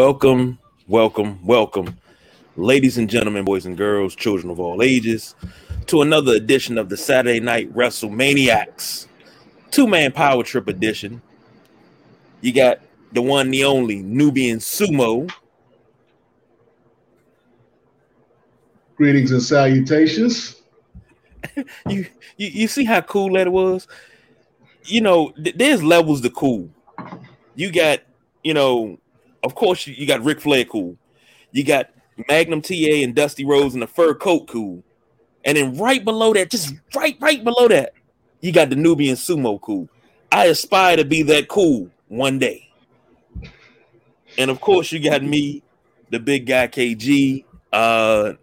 Welcome, welcome, welcome, ladies and gentlemen, boys and girls, children of all ages, to another edition of the Saturday Night WrestleManiacs two man power trip edition. You got the one, the only Nubian Sumo. Greetings and salutations. you, you you see how cool that was? You know, th- there's levels to cool. You got, you know, of course you, you got Ric Flair cool. You got Magnum TA and Dusty Rhodes in the fur coat cool. And then right below that, just right, right below that, you got the Nubian sumo cool. I aspire to be that cool one day. And of course, you got me, the big guy KG, uh,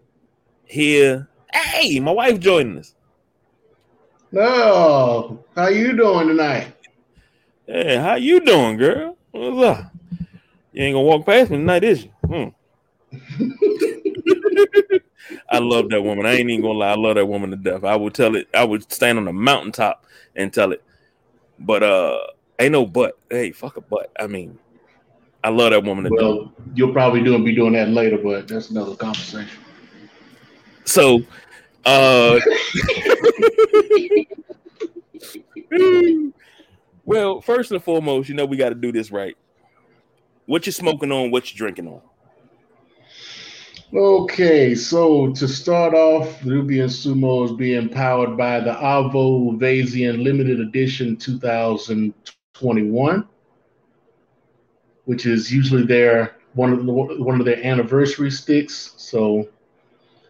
here. Hey, my wife joining us. Oh, how you doing tonight? Hey, how you doing, girl? What's up? You ain't gonna walk past me tonight, is you? Hmm. I love that woman. I ain't even gonna lie. I love that woman to death. I would tell it. I would stand on the mountaintop and tell it. But uh, ain't no but. Hey, fuck a but. I mean, I love that woman to well, death. You'll probably doing be doing that later, but that's another conversation. So, uh, well, first and foremost, you know we got to do this right. What you smoking on? What you drinking on? Okay, so to start off, Nubian Sumo is being powered by the Avo Vasian Limited Edition 2021, which is usually their one of the, one of their anniversary sticks. So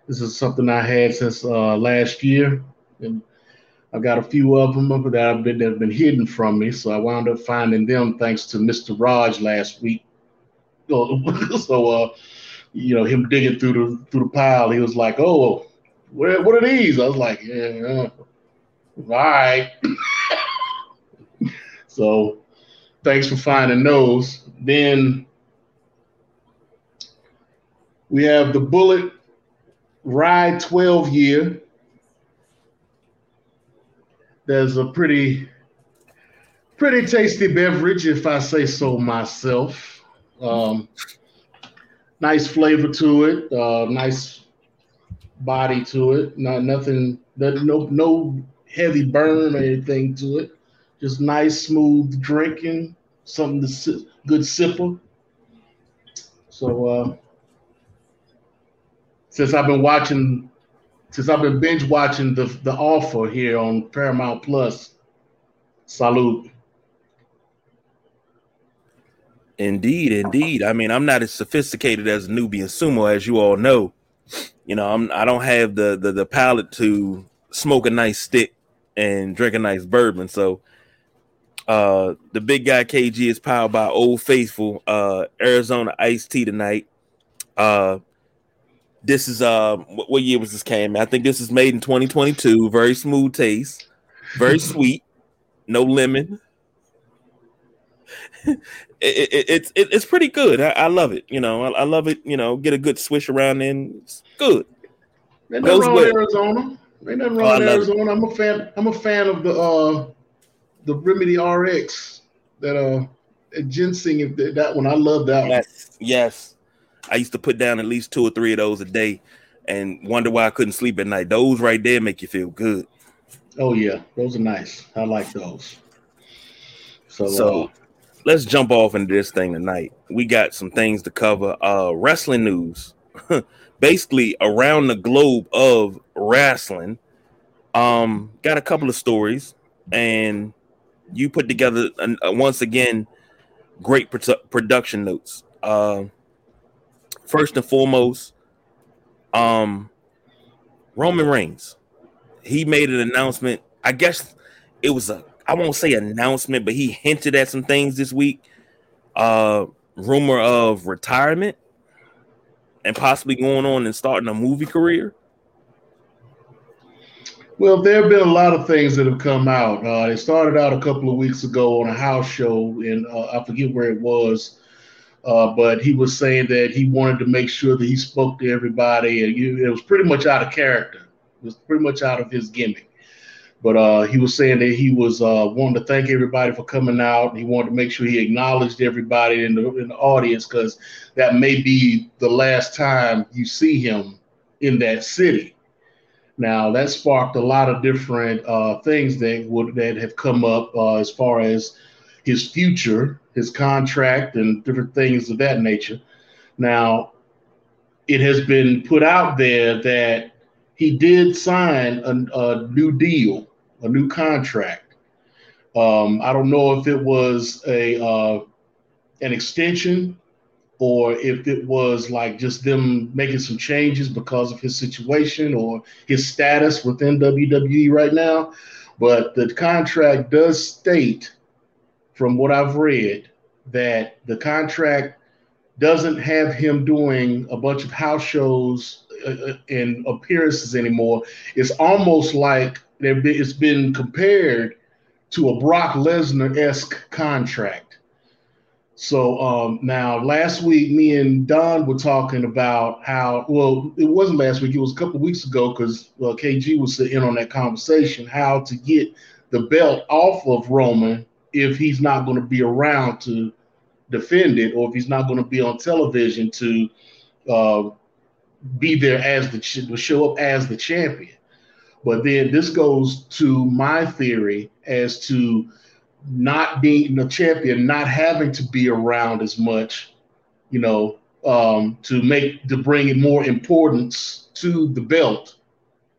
this is something I had since uh, last year, and I've got a few of them that have been that have been hidden from me. So I wound up finding them thanks to Mr. Raj last week. so uh, you know, him digging through the through the pile, he was like, "Oh, what, what are these?" I was like, "Yeah, all right." so, thanks for finding those. Then we have the Bulleit Rye 12 year. There's a pretty pretty tasty beverage, if I say so myself. Um, nice flavor to it, uh, nice body to it. Not nothing, no no heavy burn or anything to it. Just nice, smooth drinking, something to sip, good sipper. So uh, since I've been watching, since I've been binge watching the the offer here on Paramount Plus, salute. Indeed, indeed. I mean, I'm not as sophisticated as a Nubian sumo, as you all know. You know, I'm I don't have the the, the palate to smoke a nice stick and drink a nice bourbon. So uh the big guy KG is powered by Old Faithful, uh Arizona iced tea tonight. Uh this is uh what, what year was this came? I think this is made in 2022. Very smooth taste, very sweet, no lemon. it, it, it's it, it's pretty good. I, I, love it. You know, I, I, love it. You know, get a good swish around in. It's good. Ain't nothing wrong with Arizona. Ain't nothing wrong oh, with Arizona. I'm a fan. I'm a fan of the uh the Remedy RX that uh ginseng. If that one, I love that. Yes, one. yes. I used to put down at least two or three of those a day, and wonder why I couldn't sleep at night. Those right there make you feel good. Oh yeah, those are nice. I like those. So, so uh, let's jump off into this thing tonight. We got some things to cover. Uh wrestling news. Basically around the globe of wrestling. Um got a couple of stories and you put together uh, once again great pro- production notes. Uh first and foremost um Roman Reigns. He made an announcement. I guess it was a I won't say announcement, but he hinted at some things this week. Uh, rumor of retirement and possibly going on and starting a movie career. Well, there have been a lot of things that have come out. Uh, it started out a couple of weeks ago on a house show, and uh, I forget where it was, uh, but he was saying that he wanted to make sure that he spoke to everybody, and it was pretty much out of character. It was pretty much out of his gimmick. But uh, he was saying that he was uh, wanting to thank everybody for coming out. He wanted to make sure he acknowledged everybody in the, in the audience because that may be the last time you see him in that city. Now that sparked a lot of different uh, things that would that have come up uh, as far as his future, his contract, and different things of that nature. Now, it has been put out there that he did sign a, a new deal, a new contract. Um, I don't know if it was a uh, an extension or if it was like just them making some changes because of his situation or his status within WWE right now. But the contract does state, from what I've read, that the contract doesn't have him doing a bunch of house shows uh, uh appearances anymore. It's almost like it's been compared to a Brock Lesnar esque contract so um, now, last week, me and Don were talking about how. Well, it wasn't last week; it was a couple weeks ago because uh, KG was in on that conversation. How to get the belt off of Roman if he's not going to be around to defend it, or if he's not going to be on television to uh, be there as the to show up as the champion. But then this goes to my theory as to not being the champion, not having to be around as much, you know, um, to make to bring in more importance to the belt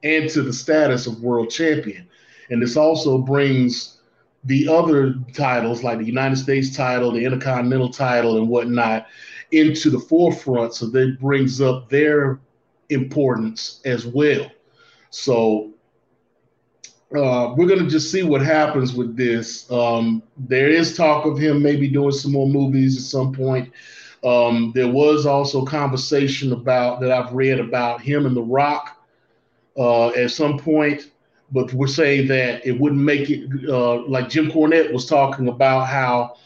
and to the status of world champion. And this also brings the other titles like the United States title, the Intercontinental title, and whatnot into the forefront. So that brings up their importance as well. So uh, we're going to just see what happens with this. Um, there is talk of him maybe doing some more movies at some point. Um, there was also conversation about that I've read about him and The Rock uh, at some point, but we're saying that it wouldn't make it uh, like Jim Cornette was talking about how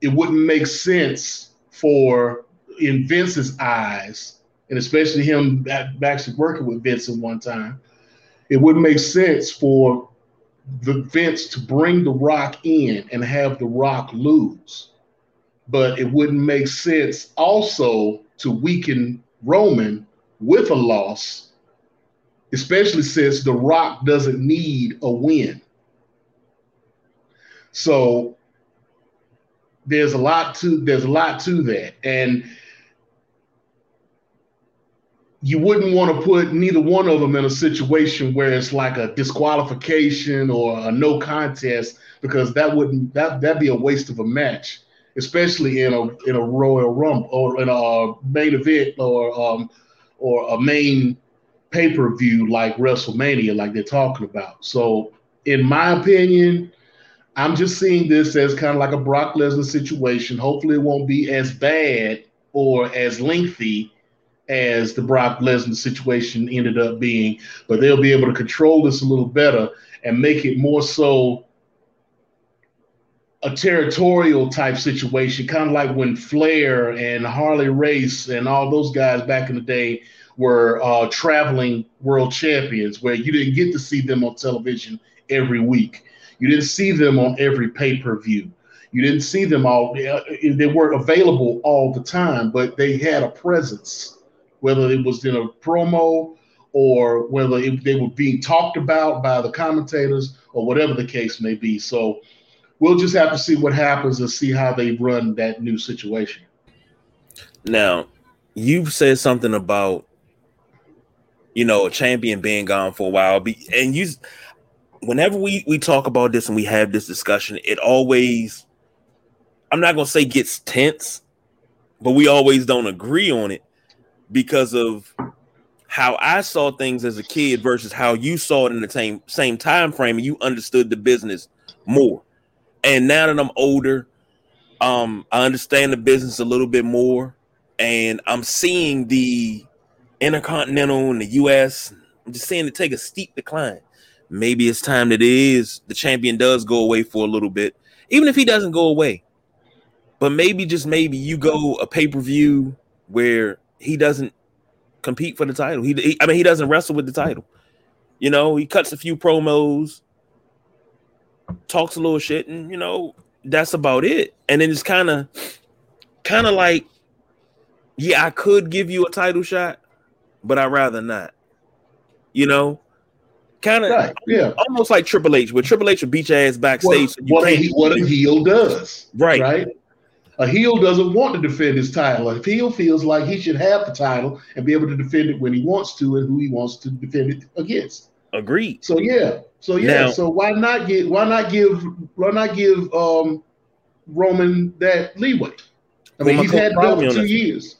it wouldn't make sense for in Vince's eyes, and especially him actually working with Vince at one time it wouldn't make sense for the Vince to bring The Rock in and have The Rock lose. But it wouldn't make sense also to weaken Roman with a loss, especially since The Rock doesn't need a win. So there's a lot to there's a lot to that. And you wouldn't want to put neither one of them in a situation where it's like a disqualification or a no contest because that wouldn't that that'd be a waste of a match, especially in a in a Royal Rumble or in a main event or um or a main pay per view like WrestleMania, like they're talking about. So, in my opinion, I'm just seeing this as kind of like a Brock Lesnar situation. Hopefully, it won't be as bad or as lengthy as the Brock Lesnar situation ended up being, but they'll be able to control this a little better and make it more so a territorial type situation, kind of like when Flair and Harley Race and all those guys back in the day were uh, traveling world champions, where you didn't get to see them on television every week. You didn't see them on every pay per view. You didn't see them all. Uh, they weren't available all the time, but they had a presence whether it was in a promo or whether it, they were being talked about by the commentators or whatever the case may be. So we'll just have to see what happens and see how they run that new situation. Now, you've said something about you know a champion being gone for a while, and you. Whenever we we talk about this and we have this discussion, it always, I'm not gonna say gets tense, but we always don't agree on it because of how I saw things as a kid versus how you saw it in the same same time frame and you understood the business more. And now that I'm older, um, I understand the business a little bit more, and I'm seeing the intercontinental in the US. I'm just seeing it take a steep decline. Maybe it's time that it is the champion does go away for a little bit, even if he doesn't go away. But maybe just maybe you go a pay per view where he doesn't compete for the title. He, he, I mean, he doesn't wrestle with the title. You know, he cuts a few promos, talks a little shit, and you know that's about it. And then it's kind of, kind of like, yeah, I could give you a title shot, but I'd rather not. You know, kind of, right, yeah, almost like Triple H, where Triple H would beat your ass backstage. What, so what, a, what a heel does, right? Right. A heel doesn't want to defend his title. A heel feels like he should have the title and be able to defend it when he wants to and who he wants to defend it against. Agreed. So yeah. So yeah. Now, so why not get why not give why not give um Roman that leeway? I mean, he's had belt for two years.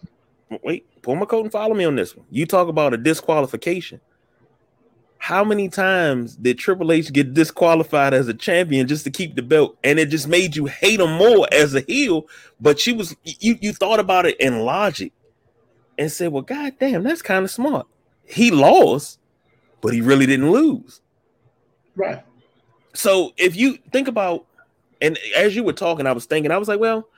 Wait, pull my coat and follow me on this one. You talk about a disqualification. How many times did Triple H get disqualified as a champion just to keep the belt? And it just made you hate him more as a heel. But she was you you thought about it in logic and said, Well, god damn, that's kind of smart. He lost, but he really didn't lose. Right. So if you think about, and as you were talking, I was thinking, I was like, well,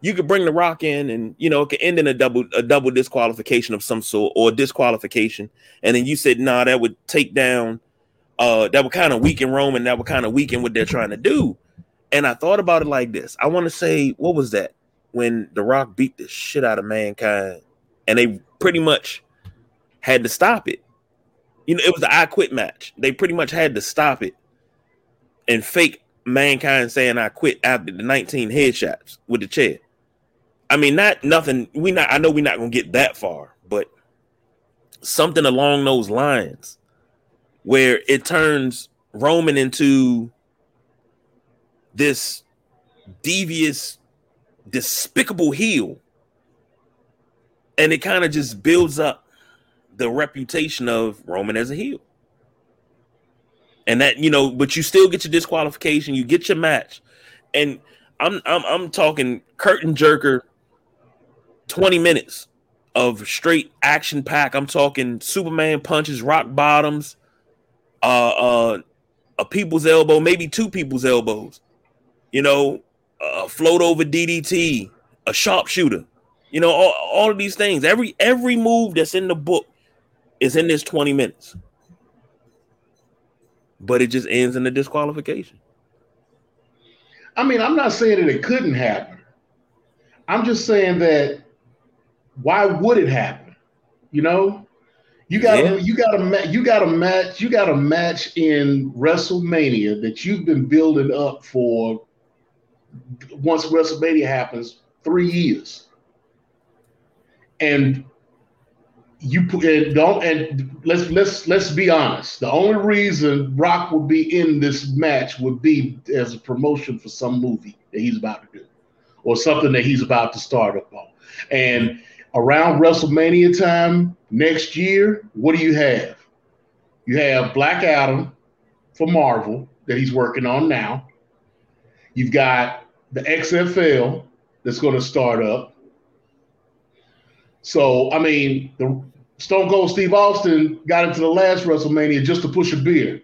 you could bring the rock in and you know it could end in a double a double disqualification of some sort or disqualification. And then you said nah that would take down uh that would kind of weaken roman that would kind of weaken what they're trying to do. And i thought about it like this. I want to say what was that? When the rock beat the shit out of mankind and they pretty much had to stop it. You know it was the i quit match. They pretty much had to stop it and fake mankind saying i quit after the 19 headshots with the chair I mean, not nothing. We not. I know we're not gonna get that far, but something along those lines, where it turns Roman into this devious, despicable heel, and it kind of just builds up the reputation of Roman as a heel. And that you know, but you still get your disqualification, you get your match, and I'm I'm I'm talking curtain jerker 20 minutes of straight action pack. I'm talking Superman punches, rock bottoms, uh, uh, a people's elbow, maybe two people's elbows. You know, a float over DDT, a sharpshooter. You know, all, all of these things. Every every move that's in the book is in this 20 minutes. But it just ends in a disqualification. I mean, I'm not saying that it couldn't happen. I'm just saying that why would it happen? You know, you got yeah. you got a you got a match you got a match in WrestleMania that you've been building up for once WrestleMania happens three years, and you put and don't and let's let's let's be honest. The only reason Rock would be in this match would be as a promotion for some movie that he's about to do, or something that he's about to start up on, and around WrestleMania time next year, what do you have? You have Black Adam for Marvel that he's working on now. You've got the XFL that's going to start up. So, I mean, the Stone Cold Steve Austin got into the last WrestleMania just to push a beer.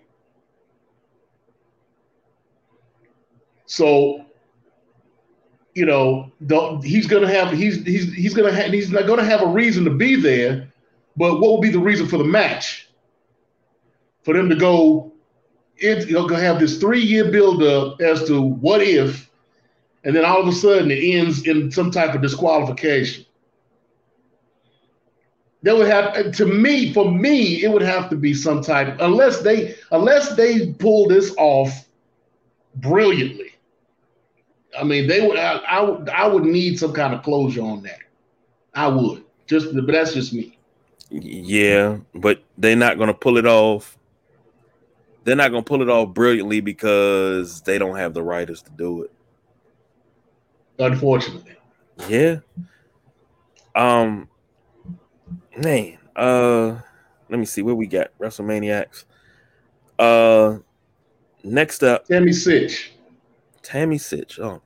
So you know, he's gonna have he's he's he's gonna have he's not gonna have a reason to be there, but what will be the reason for the match? For them to go, it, you're gonna have this three year build up as to what if, and then all of a sudden it ends in some type of disqualification. That would have to me, for me, it would have to be some type, unless they unless they pull this off brilliantly I mean, they would. I, I, would. I would need some kind of closure on that. I would. Just, but that's just me. Yeah, but they're not going to pull it off. They're not going to pull it off brilliantly because they don't have the writers to do it. Unfortunately. Yeah. Um. Man. Uh. Let me see where we got WrestleManiacs. Uh. Next up, Tammy Sytch. Tammy Sytch. Oh,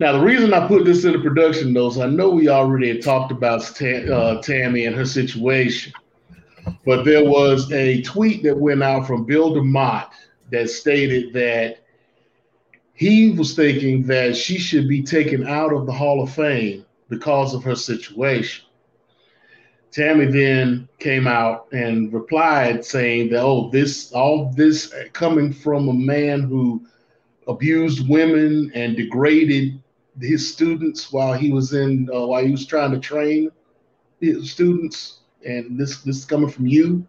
now, the reason I put this in the production notes, I know we already had talked about uh, Tammy and her situation, but there was a tweet that went out from Bill DeMott that stated that he was thinking that she should be taken out of the Hall of Fame because of her situation. Tammy then came out and replied saying that, oh, this all this coming from a man who abused women and degraded his students while he was in uh, while he was trying to train his students, and this this is coming from you,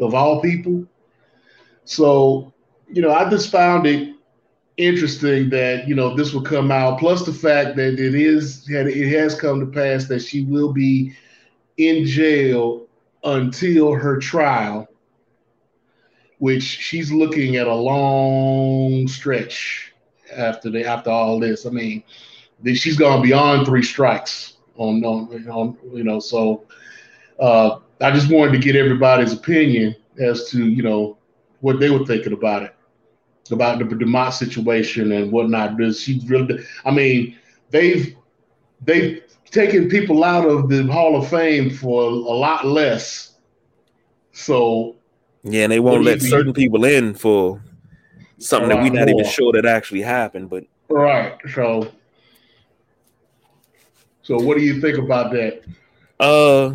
of all people. So, you know, I just found it interesting that you know this will come out. Plus the fact that it is it has come to pass that she will be in jail until her trial, which she's looking at a long stretch after the after all this. I mean, she's gone beyond three strikes on on, on you know. So uh, I just wanted to get everybody's opinion as to you know what they were thinking about it, about the DeMott situation and whatnot. Does she really? I mean, they've they've taken people out of the Hall of Fame for a lot less. So yeah, and they won't let certain people in for something that we're not more. even sure that actually happened. But right, so so what do you think about that? Uh,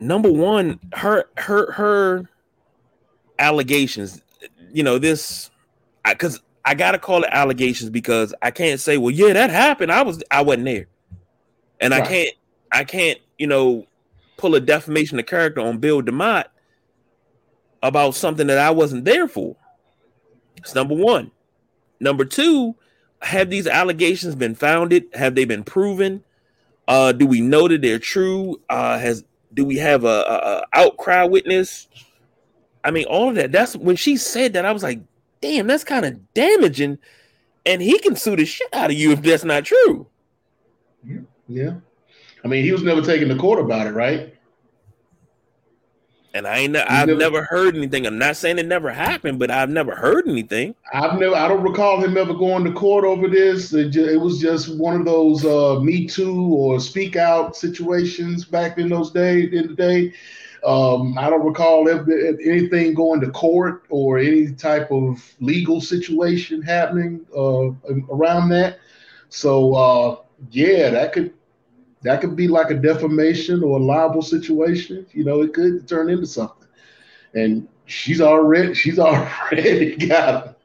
number one, her her her allegations. You know this, because I, I gotta call it allegations because I can't say, well, yeah, that happened. I was I wasn't there, and right. I can't I can't you know pull a defamation of character on Bill DeMott about something that I wasn't there for. It's number one. Number two, have these allegations been founded? Have they been proven? Uh, do we know that they're true? Uh, has do we have a, a, a outcry witness? I mean, all of that. That's when she said that. I was like, damn, that's kind of damaging. And he can sue the shit out of you if that's not true. Yeah. yeah. I mean, he was never taken to court about it, right? And I ain't, I've never, never, heard anything. I'm not saying it never happened, but I've never heard anything. I've never, I don't recall him ever going to court over this. It, just, it was just one of those uh, Me Too or Speak Out situations back in those days. In the day, um, I don't recall anything going to court or any type of legal situation happening uh, around that. So uh, yeah, that could that could be like a defamation or a liable situation. You know, it could turn into something. And she's already she's already got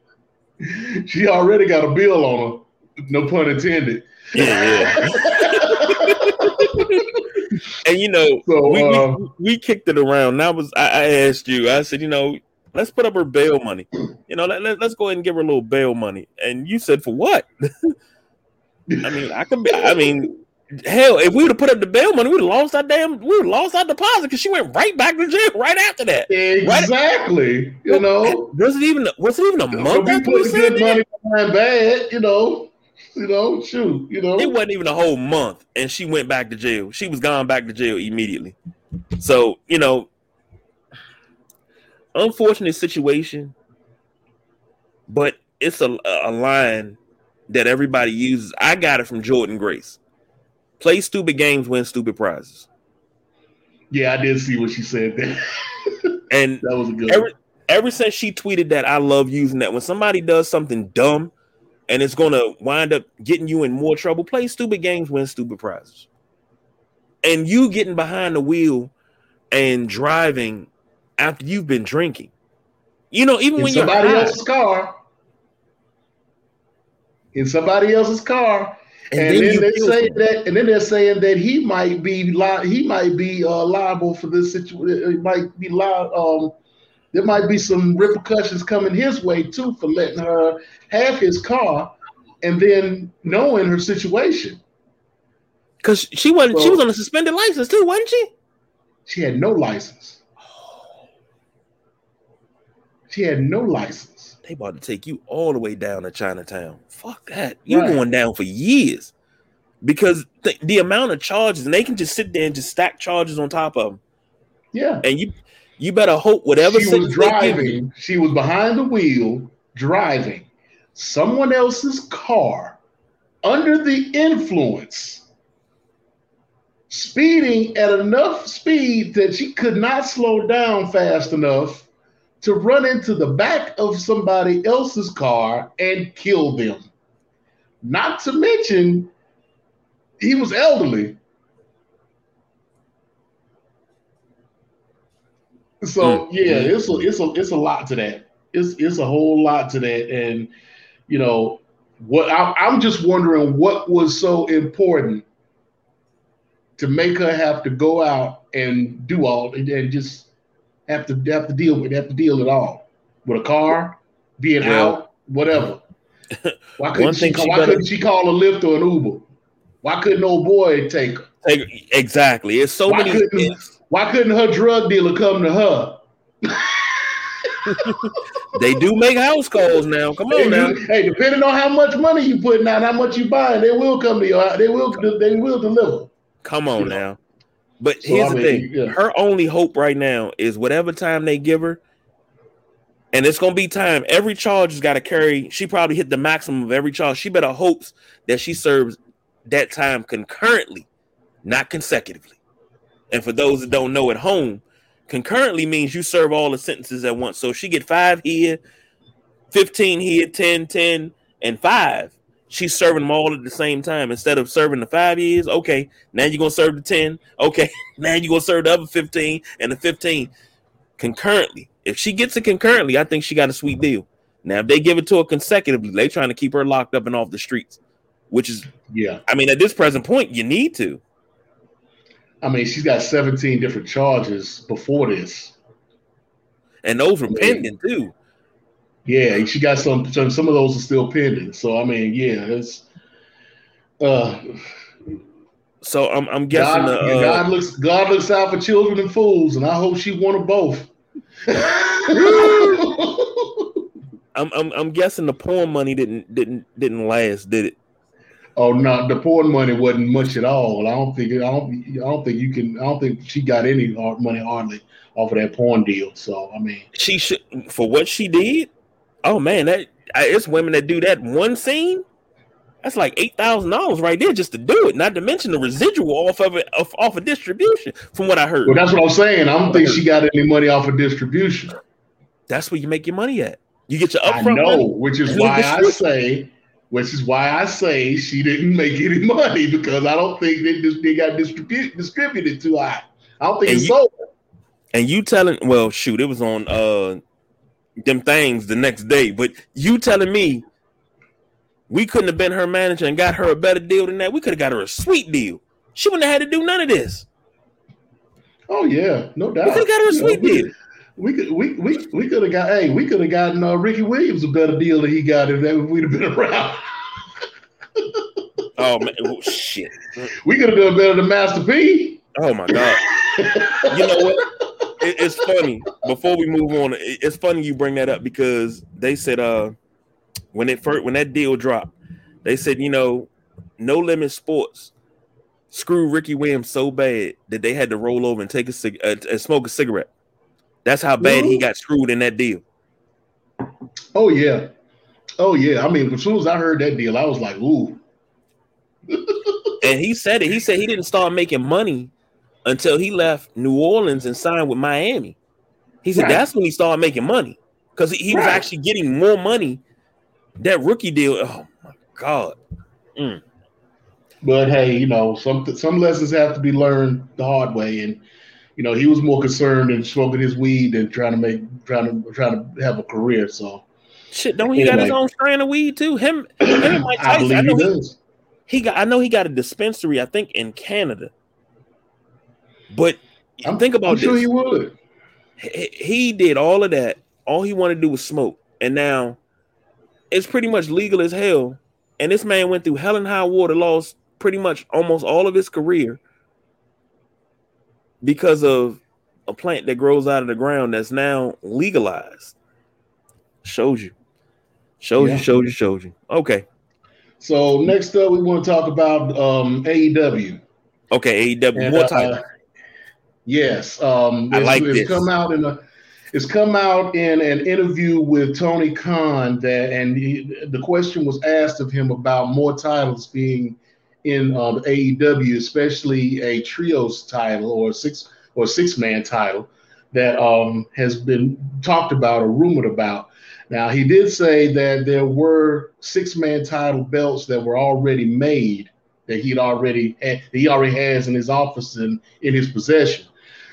she already got a bill on her. No pun intended. Yeah. yeah. and you know, so, we, uh, we, we kicked it around. That was I, I, asked you. I said, you know, let's put up her bail money. You know, let, let, let's go ahead and give her a little bail money. And you said for what? I mean, I could be. I mean, Hell, if we would have put up the bail money, we'd have lost our damn, we would have lost our deposit because she went right back to jail right after that. Exactly. Right? You know, was it even was it even a month we good money behind bad? You know, you know, shoot, you know, it wasn't even a whole month, and she went back to jail. She was gone back to jail immediately. So you know, unfortunate situation, but it's a, a line that everybody uses. I got it from Jordynne Grace Play stupid games, win stupid prizes. Yeah, I did see what she said there. and that was a good ever, ever since she tweeted that, I love using that. When somebody does something dumb and it's gonna wind up getting you in more trouble, play stupid games, win stupid prizes. And you getting behind the wheel and driving after you've been drinking. You know, even in when somebody you're else's car. In somebody else's car, and, and then, then they say him. that, and then they're saying that he might be li- he might be uh, liable for this situation. It might be li- um, there might be some repercussions coming his way too for letting her have his car, and then knowing her situation. Because she wasn't, so, she was on a suspended license too, wasn't she? She had no license. She had no license they about to take you all the way down to Chinatown. Fuck that. You're right. going down for years because th- the amount of charges, and they can just sit there and just stack charges on top of them. Yeah. And you you better hope whatever she was driving, she was behind the wheel driving someone else's car under the influence, speeding at enough speed that she could not slow down fast enough to run into the back of somebody else's car and kill them. Not to mention, he was elderly. So mm. yeah, it's a it's a it's a lot to that. It's it's a whole lot to that, and you know what? I, I'm just wondering what was so important to make her have to go out and do all and just have to have to deal with have to deal it all with a car, being yeah. out, whatever. Why couldn't she? Call, why better, couldn't she call a Lyft or an Uber? Why couldn't old boy take her? Exactly. It's so why many. Couldn't, why couldn't her drug dealer come to her? they do make house calls now. Come on now. Hey, depending on how much money you putting out, how much you buying, they will come to your. They will. They will deliver. Come on now. But so, here's I mean, the thing: yeah. her only hope right now is whatever time they give her, and it's gonna be time. Every charge has got to carry. She probably hit the maximum of every charge. She better hopes that she serves that time concurrently, not consecutively. And for those that don't know at home, concurrently means you serve all the sentences at once. So she get five here, 15 here, 10, 10, and five, she's serving them all at the same time. Instead of serving the five years, okay, now you're gonna serve the 10. Okay, now you're gonna serve the other 15 and the 15 concurrently. If she gets it concurrently, I think she got a sweet deal. Now, if they give it to her consecutively, they trying to keep her locked up and off the streets, which is yeah. I mean, at this present point, you need to. I mean, she's got 17 different charges before this. And those were pending too. Yeah, she got some some of those are still pending. So I mean, yeah, it's uh so I'm I'm guessing God, the, uh, God looks God looks out for children and fools, and I hope she wanted both. I'm, I'm I'm guessing the porn money didn't didn't didn't last, did it? Oh no, the porn money wasn't much at all. I don't think I don't I don't think you can. I don't think she got any money hardly off of that porn deal. So I mean, she should for what she did. Oh man, that it's women that do that one scene. That's like eight thousand dollars right there just to do it. Not to mention the residual off of it off, off of distribution. From what I heard. Well, that's what I'm saying. I don't think she got any money off of distribution. That's where you make your money at. You get your upfront. I know, money, which is why I say which is why I say she didn't make any money because I don't think they just they got distribute distributed too high. I don't think and it's you, sold. And you telling well, shoot, it was on uh them things the next day, but you telling me we couldn't have been her manager and got her a better deal than that. We could have got her a sweet deal. She wouldn't have had to do none of this. Oh yeah, no doubt. We could have got her a sweet you know, deal. We could we we, we could have got hey we could have gotten uh, Ricky Williams a better deal than he got if that if we'd have been around. oh man, oh, shit! We could have done better than Master P. Oh my god! you know what? It, it's funny. Before we move on, it, it's funny you bring that up because they said uh when it first when that deal dropped, they said you know no limit sports screw Ricky Williams so bad that they had to roll over and take a cig- uh, and smoke a cigarette. That's how bad he got screwed in that deal. Oh yeah, oh yeah. I mean, as soon as I heard that deal, I was like, ooh. and he said it. He said he didn't start making money until he left New Orleans and signed with Miami. He said right. that's when he started making money because he, he right. was actually getting more money. That rookie deal. Oh my god. Mm. But hey, you know, some some lessons have to be learned the hard way, and you know, he was more concerned in smoking his weed than trying to make trying to trying to have a career. So shit, don't he anyway. got his own strain of weed too? Him, him and Mike Tyson. I, I know he, does. he got. I know he got a dispensary. I think in Canada. But I'm, think about I'm this. He would. He, he did all of that. All he wanted to do was smoke, and now it's pretty much legal as hell. And this man went through hell and high water, lost pretty much almost all of his career because of a plant that grows out of the ground that's now legalized. Shows you. Shows yeah. you, shows you, shows you. Okay. So next up, we want to talk about um, AEW. Okay, AEW. And, more time. Uh, yes. Um, I like it's this. come out in a it's come out in an interview with Tony Khan that, and he, the question was asked of him about more titles being in um, AEW, especially a trios title or six or six man title that um, has been talked about or rumored about. Now he did say that there were six man title belts that were already made that he'd already had, he already has in his office and in his possession.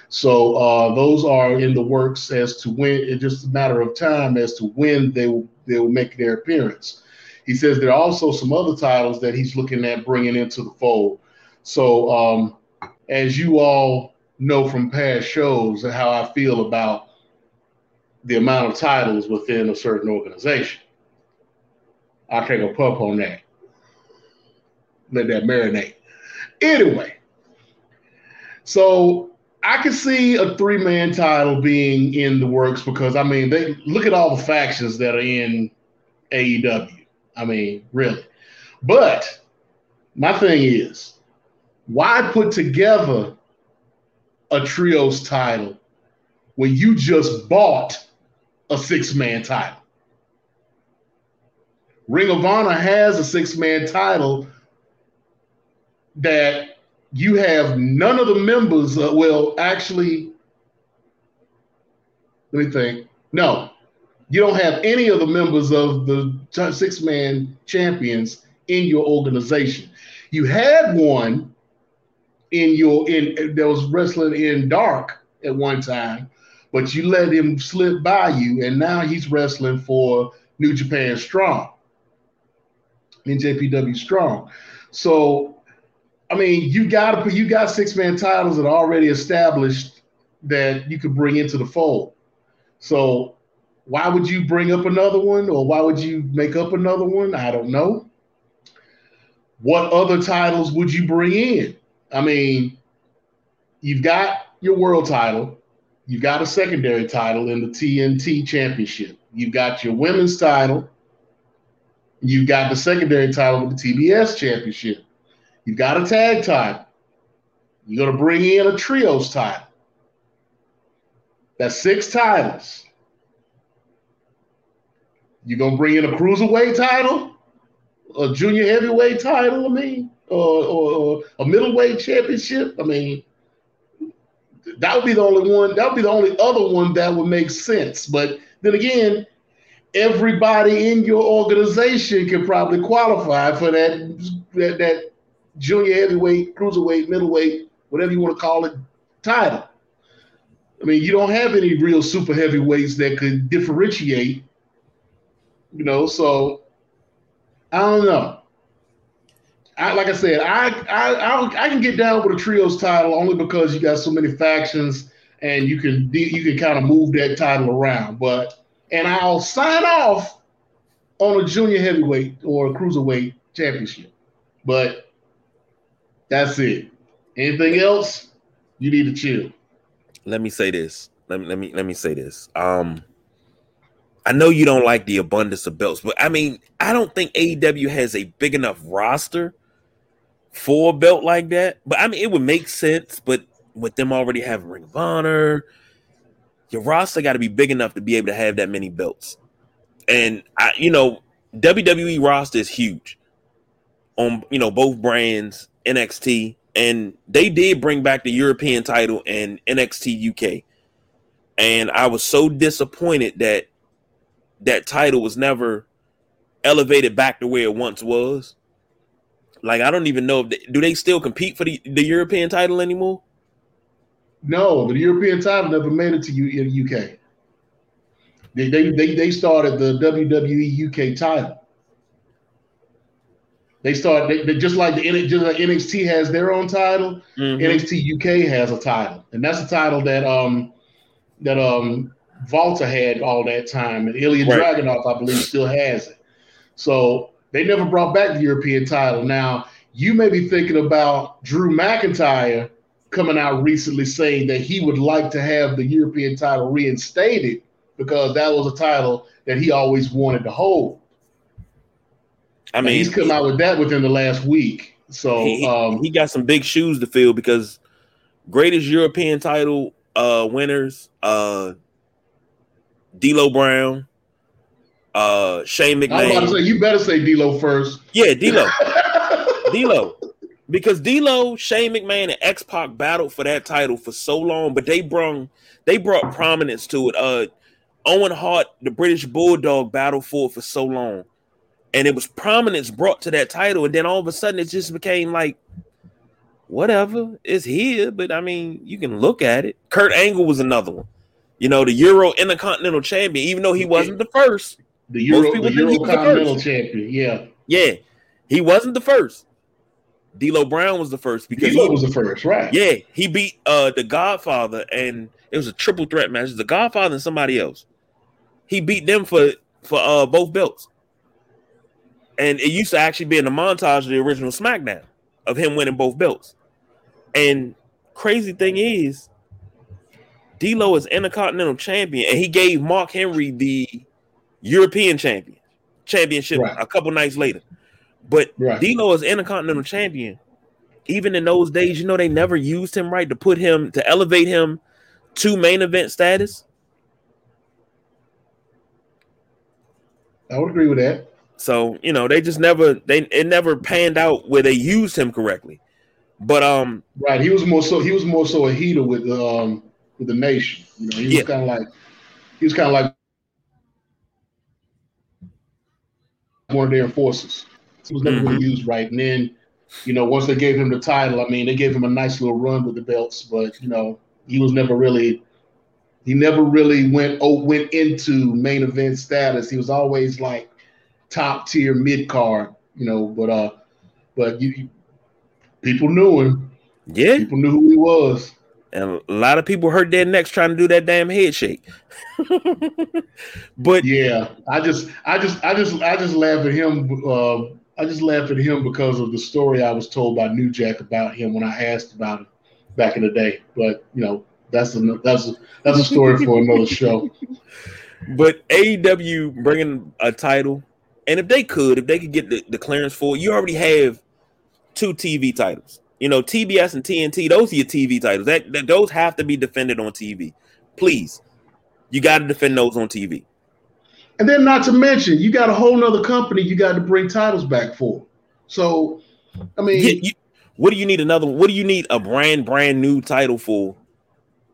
So uh, those are in the works as to when it's just a matter of time as to when they will they will make their appearance. He says there are also some other titles that he's looking at bringing into the fold. So um, as you all know from past shows, and how I feel about the amount of titles within a certain organization. I'll take a puff on that. Let that marinate. Anyway, so I can see a three man title being in the works because I mean, they look at all the factions that are in AEW. I mean, really. But my thing is, why put together a trios title when you just bought a six man title? Ring of Honor has a six man title that you have none of the members. Uh, well, actually, let me think. No, you don't have any of the members of the six man champions in your organization. You had one in your in that was wrestling in dark at one time, but you let him slip by you, and now he's wrestling for New Japan Strong, NJPW Strong. So I mean, you got to you got six man titles that are already established that you could bring into the fold. So why would you bring up another one, or why would you make up another one? I don't know. What other titles would you bring in? I mean, you've got your world title, you've got a secondary title in the TNT Championship, you've got your women's title, you've got the secondary title of the TBS Championship. You've got a tag title. You're going to bring in a trios title. That's six titles. You're going to bring in a cruiserweight title, a junior heavyweight title, I mean, or, or, or a middleweight championship. I mean, that would be the only one. That would be the only other one that would make sense. But then again, everybody in your organization can probably qualify for that that, that junior heavyweight, cruiserweight, middleweight, whatever you want to call it, title. I mean, you don't have any real super heavyweights that could differentiate, you know. So I don't know. I, like I said, I, I I can get down with a trios title only because you got so many factions and you can you can kind of move that title around. But and I'll sign off on a junior heavyweight or a cruiserweight championship. But that's it. Anything else? You need to chill. Let me say this. Let me let me let me say this. Um I know you don't like the abundance of belts, but I mean, I don't think AEW has a big enough roster for a belt like that. But I mean, it would make sense. But with them already having Ring of Honor, your roster got to be big enough to be able to have that many belts. And I, you know, WWE roster is huge on you know both brands NXT, and they did bring back the European title and NXT UK. And I was so disappointed that that title was never elevated back to where it once was. Like I don't even know if they, do they still compete for the, the European title anymore? No, the European title never made it to U- UK. They, they they they started the WWE UK title. They start they, they, just like the just like NXT has their own title. Mm-hmm. NXT UK has a title, and that's a title that um that um Walter had all that time, and Ilja right. Dragunov, I believe, still has it. So they never brought back the European title. Now you may be thinking about Drew McIntyre coming out recently saying that he would like to have the European title reinstated because that was a title that he always wanted to hold. I mean, he's come out with that within the last week. So he, um, he got some big shoes to fill because greatest European title uh, winners, uh, D'Lo Brown, uh, Shane McMahon. I was about to say you better say D'Lo first. Yeah, D'Lo, D'Lo, because D'Lo, Shane McMahon, and X Pac battled for that title for so long, but they brought they brought prominence to it. Uh, Owen Hart, the British Bulldog, battled for it for so long and it was prominence brought to that title, and then all of a sudden it just became like whatever, it's here. But I mean, you can look at it. Kurt Angle was another one. You know, the Euro Intercontinental Champion, even though he wasn't the first. The Euro, the Euro Continental Champion, yeah, yeah, he wasn't the first. D'Lo Brown was the first because D'Lo was the first, right? Yeah, he beat uh the Godfather, and it was a triple threat match. The Godfather and somebody else. He beat them for for uh both belts, and it used to actually be in the montage of the original SmackDown of him winning both belts. And crazy thing is, D'Lo is Intercontinental Champion, and he gave Mark Henry the European Champion championship right. a couple nights later. But right. D'Lo is Intercontinental Champion. Even in those days, you know, they never used him right to put him to elevate him to main event status. I would agree with that. So you know, they just never they it never panned out where they used him correctly. But um, right, he was more so he was more so a heater with um with the nation. You know, he was yeah. kind of like he was kind of like one of their enforcers. He was never mm-hmm. really used right. And then, you know, once they gave him the title, I mean, they gave him a nice little run with the belts, but you know, he was never really he never really went oh went into main event status. He was always like top tier mid card, you know, but uh but you, people knew him. Yeah. People knew who he was. And a lot of people hurt their necks trying to do that damn head shake. but yeah, I just, I just, I just, I just laugh at him. Uh, I just laugh at him because of the story I was told by New Jack about him when I asked about him back in the day. But you know, that's a that's a, that's a story for another show. But AEW bringing a title, and if they could, if they could get the, the clearance for it, you already have two TV titles. You know, TBS and TNT, those are your TV titles. That, that those have to be defended on TV. Please, you got to defend those on TV. And then, not to mention, you got a whole nother company you got to bring titles back for. So, I mean, yeah, you, what do you need another? What do you need a brand brand new title for?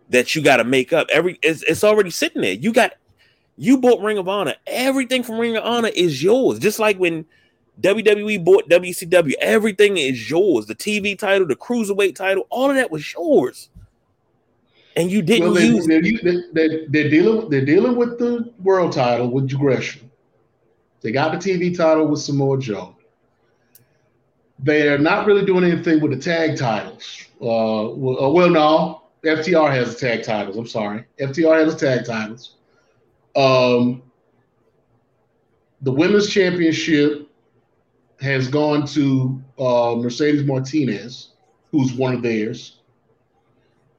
That you got to make up. Every it's, it's already sitting there. You got you bought Ring of Honor. Everything from Ring of Honor is yours. Just like when WWE bought WCW. Everything is yours. The TV title, the cruiserweight title, all of that was yours. And you didn't well, use. They're, they're, they're, dealing. They're dealing with the world title with Gresham. They got the TV title with Samoa Joe. They're not really doing anything with the tag titles. Uh, well, uh, well, no, FTR has the tag titles. I'm sorry, FTR has the tag titles. Um, the women's championship has gone to uh, Mercedes Martinez, who's one of theirs.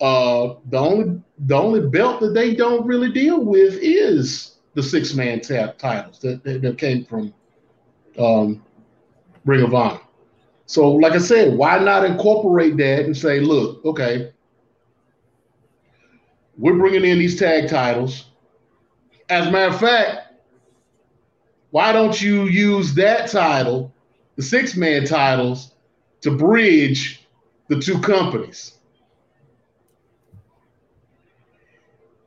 Uh, the only the only belt that they don't really deal with is the six man tap titles that, that, that came from um, Ring of Honor. So, like I said, why not incorporate that and say, look, okay, we're bringing in these tag titles. As a matter of fact, why don't you use that title the six man titles to bridge the two companies.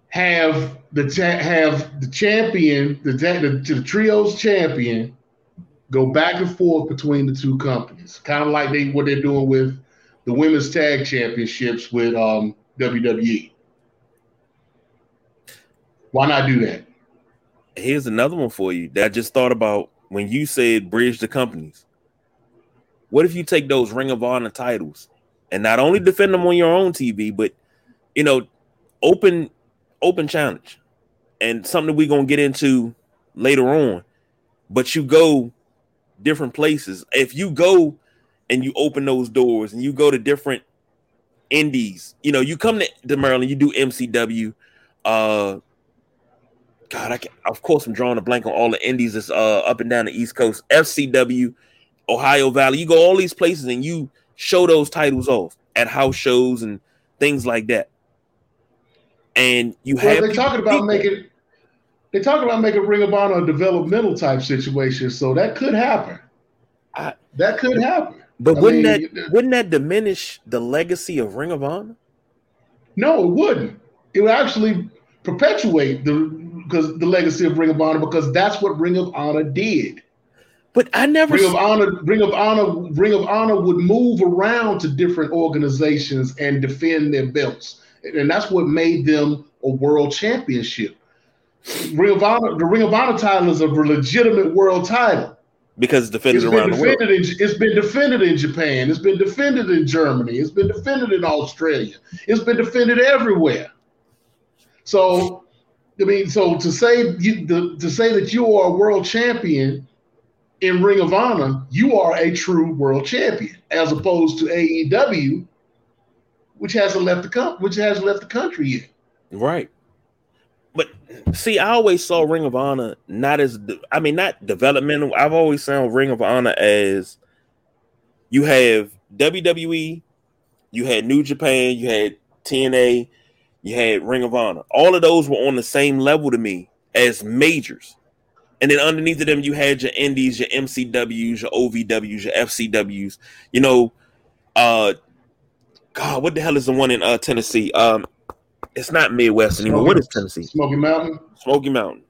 Have the have the champion, the, the, the trios champion, go back and forth between the two companies, kind of like they what they're doing with the women's tag championships with um, WWE. Why not do that? Here's another one for you that I just thought about when you said bridge the companies. What if you take those Ring of Honor titles and not only defend them on your own TV, but you know, open open challenge and something we're gonna get into later on. But you go different places. If you go and you open those doors and you go to different indies, you know, you come to, to Maryland, you do MCW, uh God, I can of course I'm drawing a blank on all the indies that's uh up and down the East Coast, FCW, Ohio Valley. You go all these places and you show those titles off at house shows and things like that. And you well, have they're talking about making they're talking about making Ring of Honor a developmental type situation, so that could happen. I, that could happen. But I wouldn't mean, that wouldn't that diminish the legacy of Ring of Honor? No, it wouldn't. It would actually perpetuate the because the legacy of Ring of Honor because that's what Ring of Honor did. But I never Ring of Honor, Ring of Honor, Ring of Honor would move around to different organizations and defend their belts, and that's what made them a world championship. Ring of Honor, the Ring of Honor title is a legitimate world title because it's defended it's around the world. In, it's been defended in Japan. It's been defended in Germany. It's been defended in Australia. It's been defended everywhere. So, I mean, so to say you the, to say that you are a world champion in Ring of Honor, you are a true world champion, as opposed to AEW, which hasn't left the country, which hasn't left the country yet. Right. But see, I always saw Ring of Honor not as I mean, not developmental. I've always saw Ring of Honor as you have WWE, you had New Japan, you had TNA, you had Ring of Honor. All of those were on the same level to me as majors. And then underneath of them, you had your indies, your MCWs, your OVWs, your FCWs. You know, uh, God, what the hell is the one in uh Tennessee? Um, it's not Midwest anymore. Smoky, what is Tennessee? Smoky Mountain. Smoky Mountain.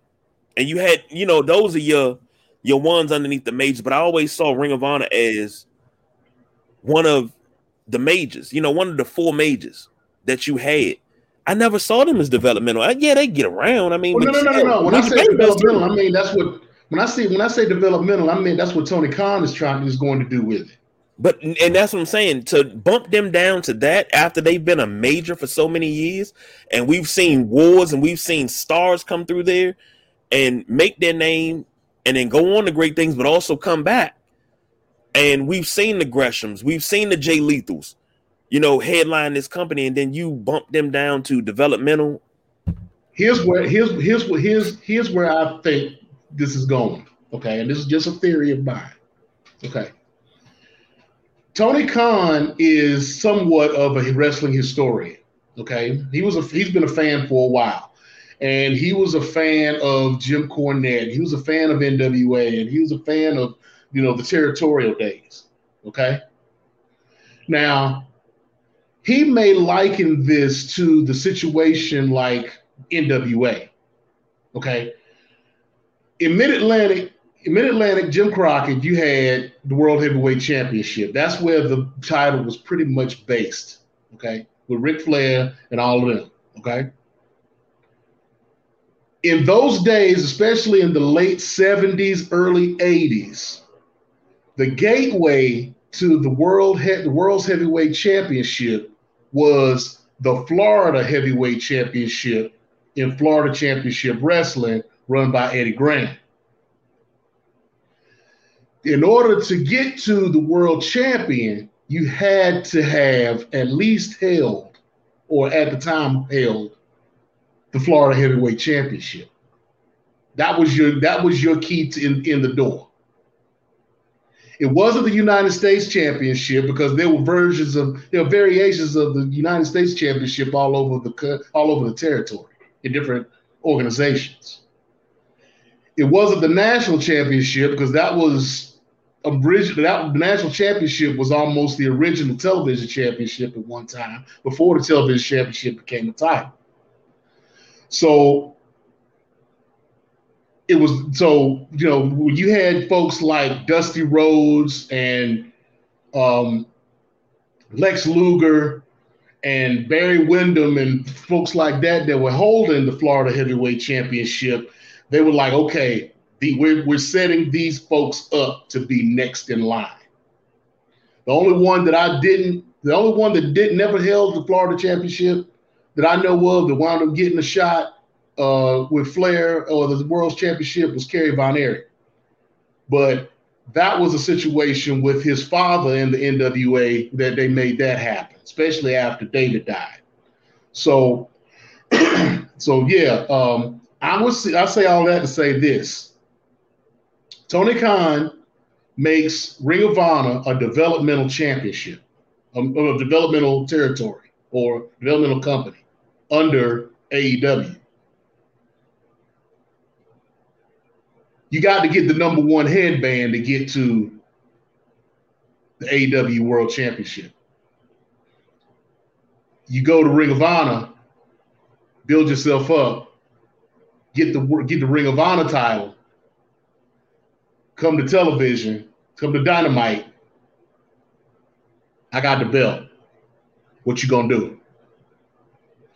And you had, you know, those are your your ones underneath the majors. But I always saw Ring of Honor as one of the majors. You know, one of the four majors that you had. I never saw them as developmental. I, yeah, they get around. I mean, well, no, no, no, no, no. When I say developmental, I mean that's what when I say when I say developmental, I mean that's what Tony Khan is trying is going to do with it. But and that's what I'm saying. To bump them down to that after they've been a major for so many years, and we've seen wars and we've seen stars come through there and make their name and then go on to great things, but also come back. And we've seen the Greshams, we've seen the Jay Lethals, you know, headline this company, and then you bump them down to developmental. Here's where here's here's what here's here's where I think this is going. Okay, and this is just a theory of mine. Okay. Tony Khan is somewhat of a wrestling historian. Okay, he was a he's been a fan for a while, and he was a fan of Jim Cornette. He was a fan of NWA, and he was a fan of you know the territorial days. Okay, now he may liken this to the situation like NWA. Okay. In Mid Atlantic, in Mid Atlantic, Jim Crockett, you had the World Heavyweight Championship. That's where the title was pretty much based. Okay. With Ric Flair and all of them. Okay. In those days, especially in the late 70s, early 80s, the gateway to the world he- the world's heavyweight championship was the Florida Heavyweight Championship in Florida Championship Wrestling, run by Eddie Graham. In order to get to the world champion, you had to have at least held, or at the time held, the Florida Heavyweight Championship. That was your that was your key to in, in the door. It wasn't the United States Championship because there were versions of there were variations of the United States Championship all over the all over the territory in different organizations. It wasn't the national championship because that was original. That the national championship was almost the original television championship at one time before the television championship became a title. So it was so you know you had folks like Dusty Rhodes and um, Lex Luger and Barry Windham and folks like that that were holding the Florida Heavyweight Championship, they were like, okay, the, we're, we're setting these folks up to be next in line. The only one that I didn't, the only one that did never held the Florida Championship that I know of that wound up getting a shot uh, with Flair or the World's Championship was Kerry Von Erich. But that was a situation with his father in the NWA that they made that happen, especially after David died. So, so yeah, um, I would say, I say all that to say this: Tony Khan makes Ring of Honor a developmental championship, a, a developmental territory or developmental company under AEW. You got to get the number one headband to get to the AW World Championship. You go to Ring of Honor, build yourself up, get the get the Ring of Honor title, come to television, come to Dynamite. I got the belt. What you gonna do?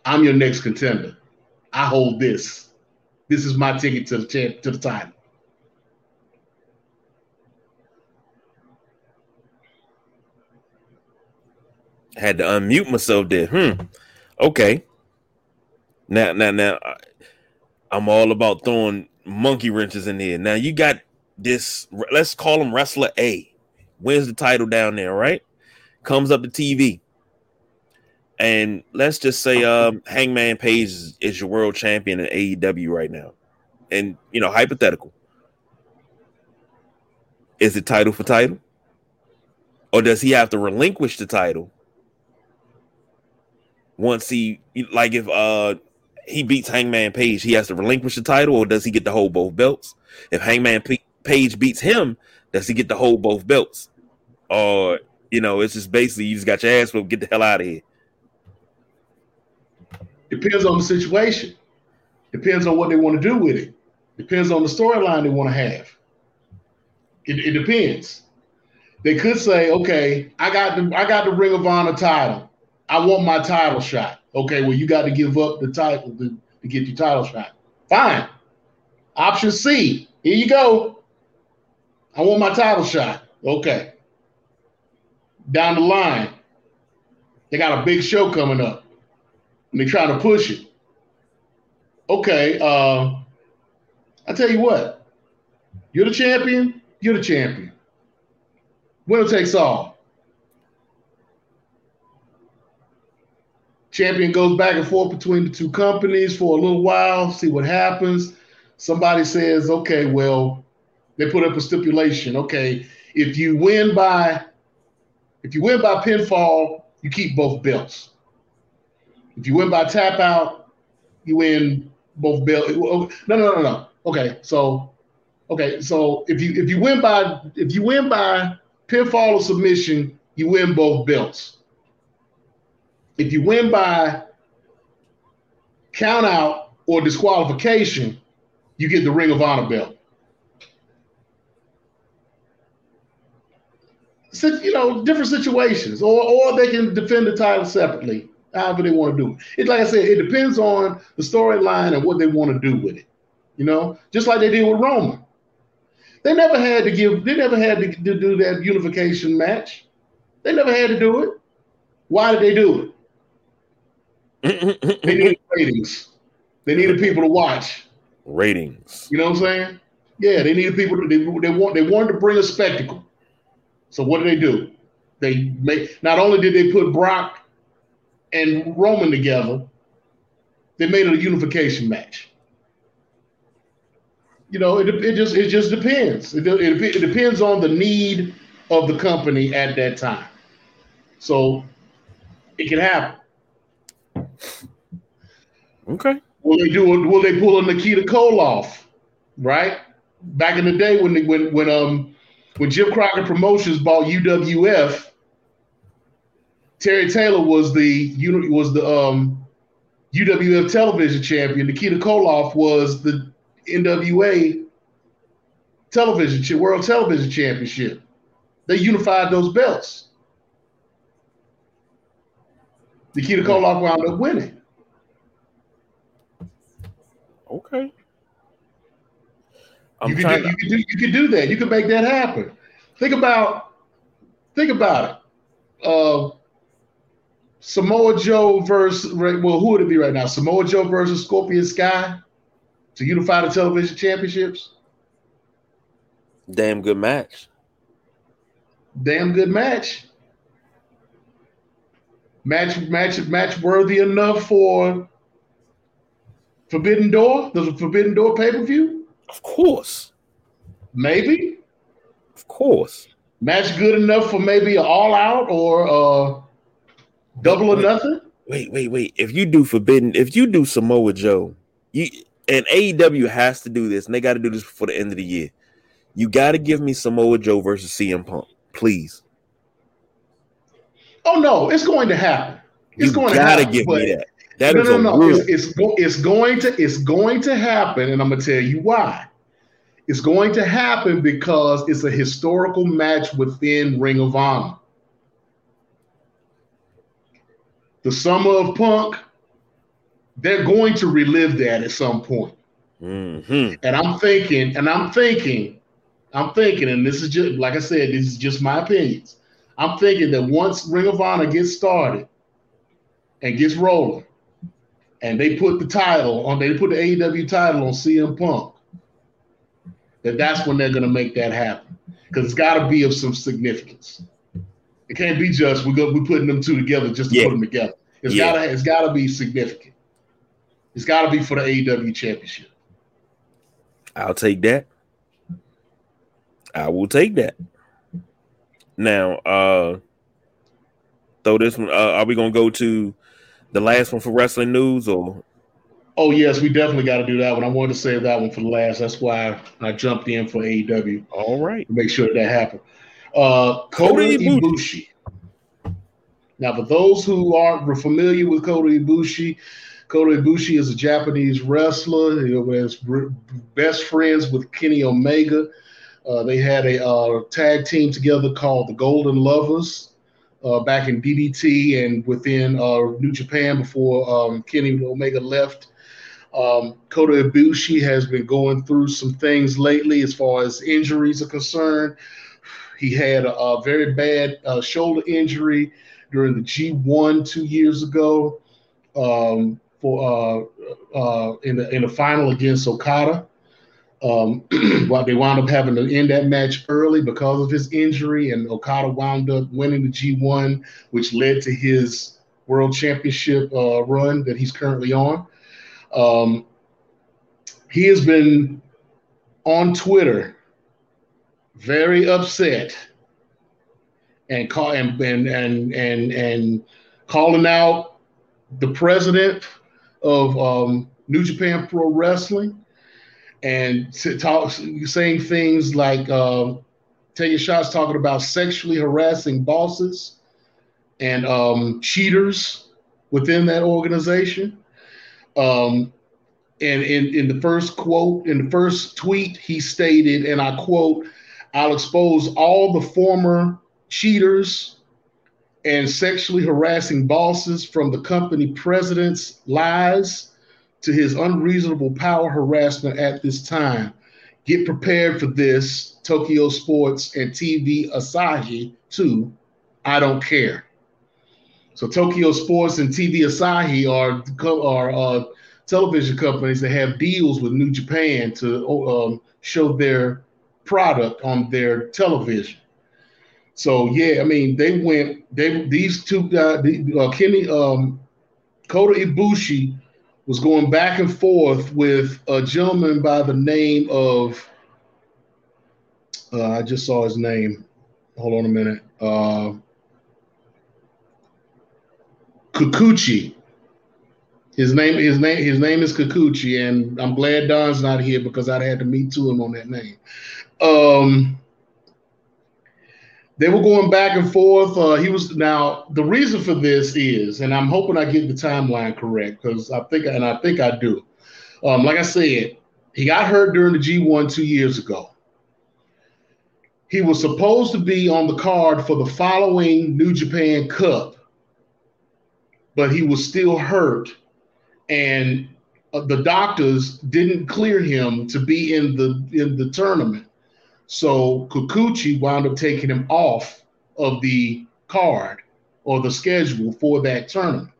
I'm your next contender. I hold this. This is my ticket to the champ, to the title. Had to unmute myself there. Hmm. Okay. Now, now, now, I'm all about throwing monkey wrenches in there. Now you got this. Let's call him Wrestler A. Wins the title down there, right? Comes up to TV, and let's just say, um, Hangman Page is, is your world champion in AEW right now, and you know, hypothetical. Is it title for title? Or does he have to relinquish the title once he like if uh he beats Hangman Page, he has to relinquish the title, or does he get to hold both belts? If Hangman P- Page beats him, does he get to hold both belts? Or you know, it's just basically you just got your ass whipped, get the hell out of here. Depends on the situation. Depends on what they want to do with it. Depends on the storyline they want to have. It, it depends. They could say, okay, I got the I got the Ring of Honor title. I want my title shot. Okay, well, you got to give up the title to, to get your title shot. Fine. Option C. Here you go. I want my title shot. Okay. Down the line, they got a big show coming up, and they're trying to push it. Okay. Uh, I tell you what. You're the champion. You're the champion. Winner takes all. Champion goes back and forth between the two companies for a little while, see what happens. Somebody says, okay, well, they put up a stipulation. Okay, if you win by if you win by pinfall, you keep both belts. If you win by tap out, you win both belts. No, no, no, no. Okay, so okay, so if you if you win by if you win by pinfall or submission, you win both belts. If you win by count out or disqualification, you get the Ring of Honor belt. You know, different situations, or or they can defend the title separately, however they want to do it. It's like I said, it depends on the storyline and what they want to do with it. You know, just like they did with Roman. They never had to give, they never had to do that unification match. They never had to do it. Why did they do it? They needed ratings. They needed people to watch. Ratings. You know what I'm saying? Yeah, they needed people to they, they want they wanted to bring a spectacle. So what did they do? They made not only did they put Brock and Roman together, they made it a unification match. You know, it, it just it just depends. It, it, it depends on the need of the company at that time. So it can happen. Okay. Will they do? Will they pull a Nikita Koloff? Right. Back in the day when they, when when um when Jim Crockett Promotions bought UWF, Terry Taylor was the was the um UWF television champion. Nikita Koloff was the NWA television world television championship. They unified those belts. Nikita Koloff wound up winning. Okay. I'm you can do, to... you can do you can do that. You can make that happen. Think about think about it. Uh, Samoa Joe versus well, who would it be right now? Samoa Joe versus Scorpio Sky to unify the television championships. Damn good match. Damn good match match match match worthy enough for Forbidden Door? Does a Forbidden Door pay per view? Of course. Maybe. Of course. Match good enough for maybe an all out or uh double wait, or nothing? Wait, wait, wait. If you do Forbidden, if you do Samoa Joe, you and AEW has to do this, and they got to do this before the end of the year. You got to give me Samoa Joe versus CM Punk, please. Oh no, it's going to happen. It's you going to happen. give me that. That no, is no, no. It's, it's, it's going to it's going to happen, and I'm gonna tell you why. It's going to happen because it's a historical match within Ring of Honor. The Summer of Punk, they're going to relive that at some point. Mm-hmm. And I'm thinking, and I'm thinking, I'm thinking, and this is just like I said, this is just my opinions. I'm thinking that once Ring of Honor gets started and gets rolling, and they put the title on, they put the AEW title on CM Punk, that that's when they're going to make that happen because it's got to be of some significance. It can't be just we go we putting them two together just to yeah. put them together. It's yeah. gotta it's gotta be significant. It's gotta be for the AEW championship. I'll take that. I will take that. Now, uh throw this one. Uh, are we gonna go to the last one for wrestling news or? Oh yes, we definitely got to do that one. I wanted to save that one for the last. That's why I jumped in for AEW. All right, make sure that, that happened. Uh, Kota Ibushi. Now, for those who aren't familiar with Kota Ibushi, Kota Ibushi is a Japanese wrestler. He was best friends with Kenny Omega. Uh, they had a uh, tag team together called the Golden Lovers uh, back in DDT and within uh, New Japan before um, Kenny Omega left. Um, Kota Ibushi has been going through some things lately as far as injuries are concerned. He had a, a very bad uh, shoulder injury during the G1 two years ago um, for in the in the final against Okada. Um, they wound up having to end that match early because of his injury, and Okada wound up winning the G1, which led to his world championship uh, run that he's currently on. Um, he has been on Twitter very upset and call and and and and, and calling out the president of um, New Japan Pro Wrestling and talk, saying things like uh, taking shots, talking about sexually harassing bosses and um, cheaters within that organization. Um, and in, in the first quote, in the first tweet, he stated, and I quote, I'll expose all the former cheaters and sexually harassing bosses from the company president's lies to his unreasonable power harassment at this time. Get prepared for this, Tokyo Sports and TV Asahi, too. I don't care. So Tokyo Sports and TV Asahi are are uh, television companies that have deals with New Japan to um, show their product on their television. So yeah, I mean they went. They these two guys, uh, Kenny um, Kota Ibushi was going back and forth with a gentleman by the name of uh, I just saw his name. Hold on a minute. Uh, Kikuchi. His name, his name, his name is Kikuchi, and I'm glad Don's not here because I'd had to meet to him on that name. Um, they were going back and forth. Uh, he was now the reason for this is, and I'm hoping I get the timeline correct because I think, and I think I do. Um, like I said, he got hurt during the G1 two years ago. He was supposed to be on the card for the following New Japan Cup, but he was still hurt, and uh, the doctors didn't clear him to be in the in the tournament. So Kikuchi wound up taking him off of the card or the schedule for that tournament.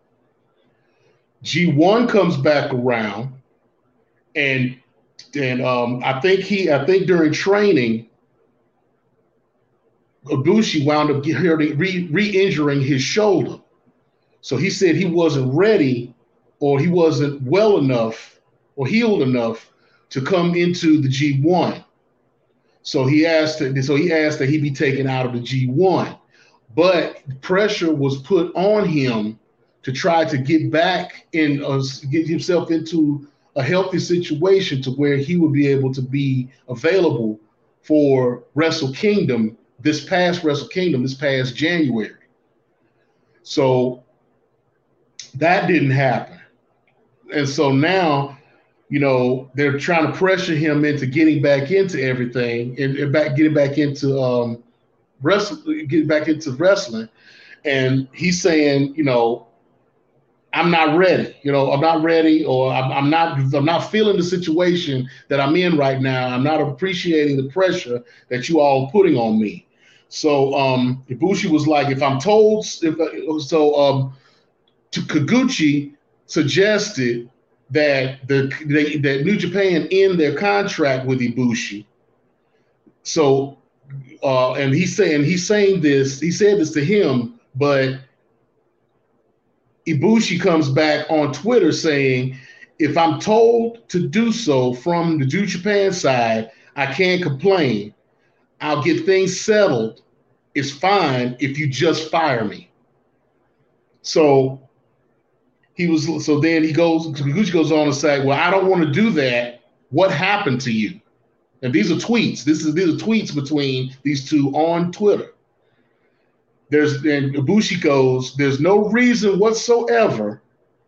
G1 comes back around, and and um, I think he I think during training, Ibushi wound up re, re-injuring his shoulder. So he said he wasn't ready or he wasn't well enough or healed enough to come into the G1. So he asked so he asked that he be taken out of the G1. But pressure was put on him to try to get back in uh, get himself into a healthy situation to where he would be able to be available for Wrestle Kingdom this past Wrestle Kingdom this past January. So that didn't happen. And so now you know, they're trying to pressure him into getting back into everything and, and back getting back into um wrestling, getting back into wrestling. And he's saying, you know, I'm not ready. You know, I'm not ready, or I'm, I'm, not. I'm not feeling the situation that I'm in right now. I'm not appreciating the pressure that you all putting on me. So um, Ibushi was like, if I'm told, if so, um, to Kaguchi suggested that the they, that New Japan end their contract with Ibushi. So, uh, and he's saying he's saying this. He said this to him, but Ibushi comes back on Twitter saying, if I'm told to do so from the New Japan side, I can't complain. I'll get things settled. It's fine if you just fire me. So he was so then he goes Gucci goes on to say, Well, I don't want to do that. What happened to you? And these are tweets. This is these are tweets between these two on Twitter. There's and Ibushi goes, there's no reason whatsoever.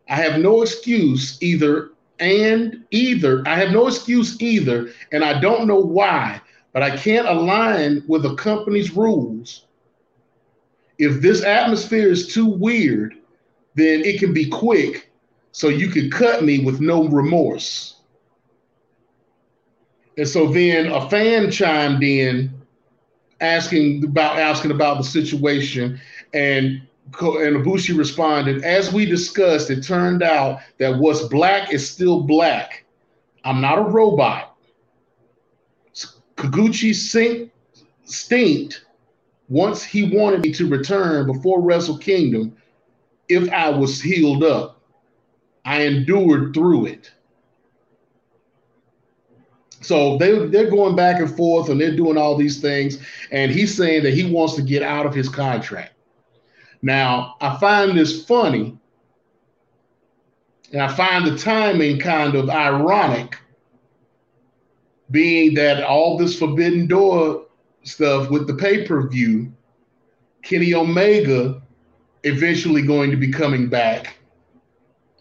I have no excuse either and either. I have no excuse either, and I don't know why, but I can't align with the company's rules. If this atmosphere is too weird, then it can be quick so you can cut me with no remorse. And so then a fan chimed in asking about asking about the situation, and and Ibushi responded, "As we discussed, it turned out that what's black is still black. I'm not a robot. Kaguchi stinked once he wanted me to return before Wrestle Kingdom if I was healed up. I endured through it. So they they're going back and forth and they're doing all these things, and he's saying that he wants to get out of his contract. Now I find this funny, and I find the timing kind of ironic, being that all this Forbidden Door stuff with the pay per view, Kenny Omega eventually going to be coming back.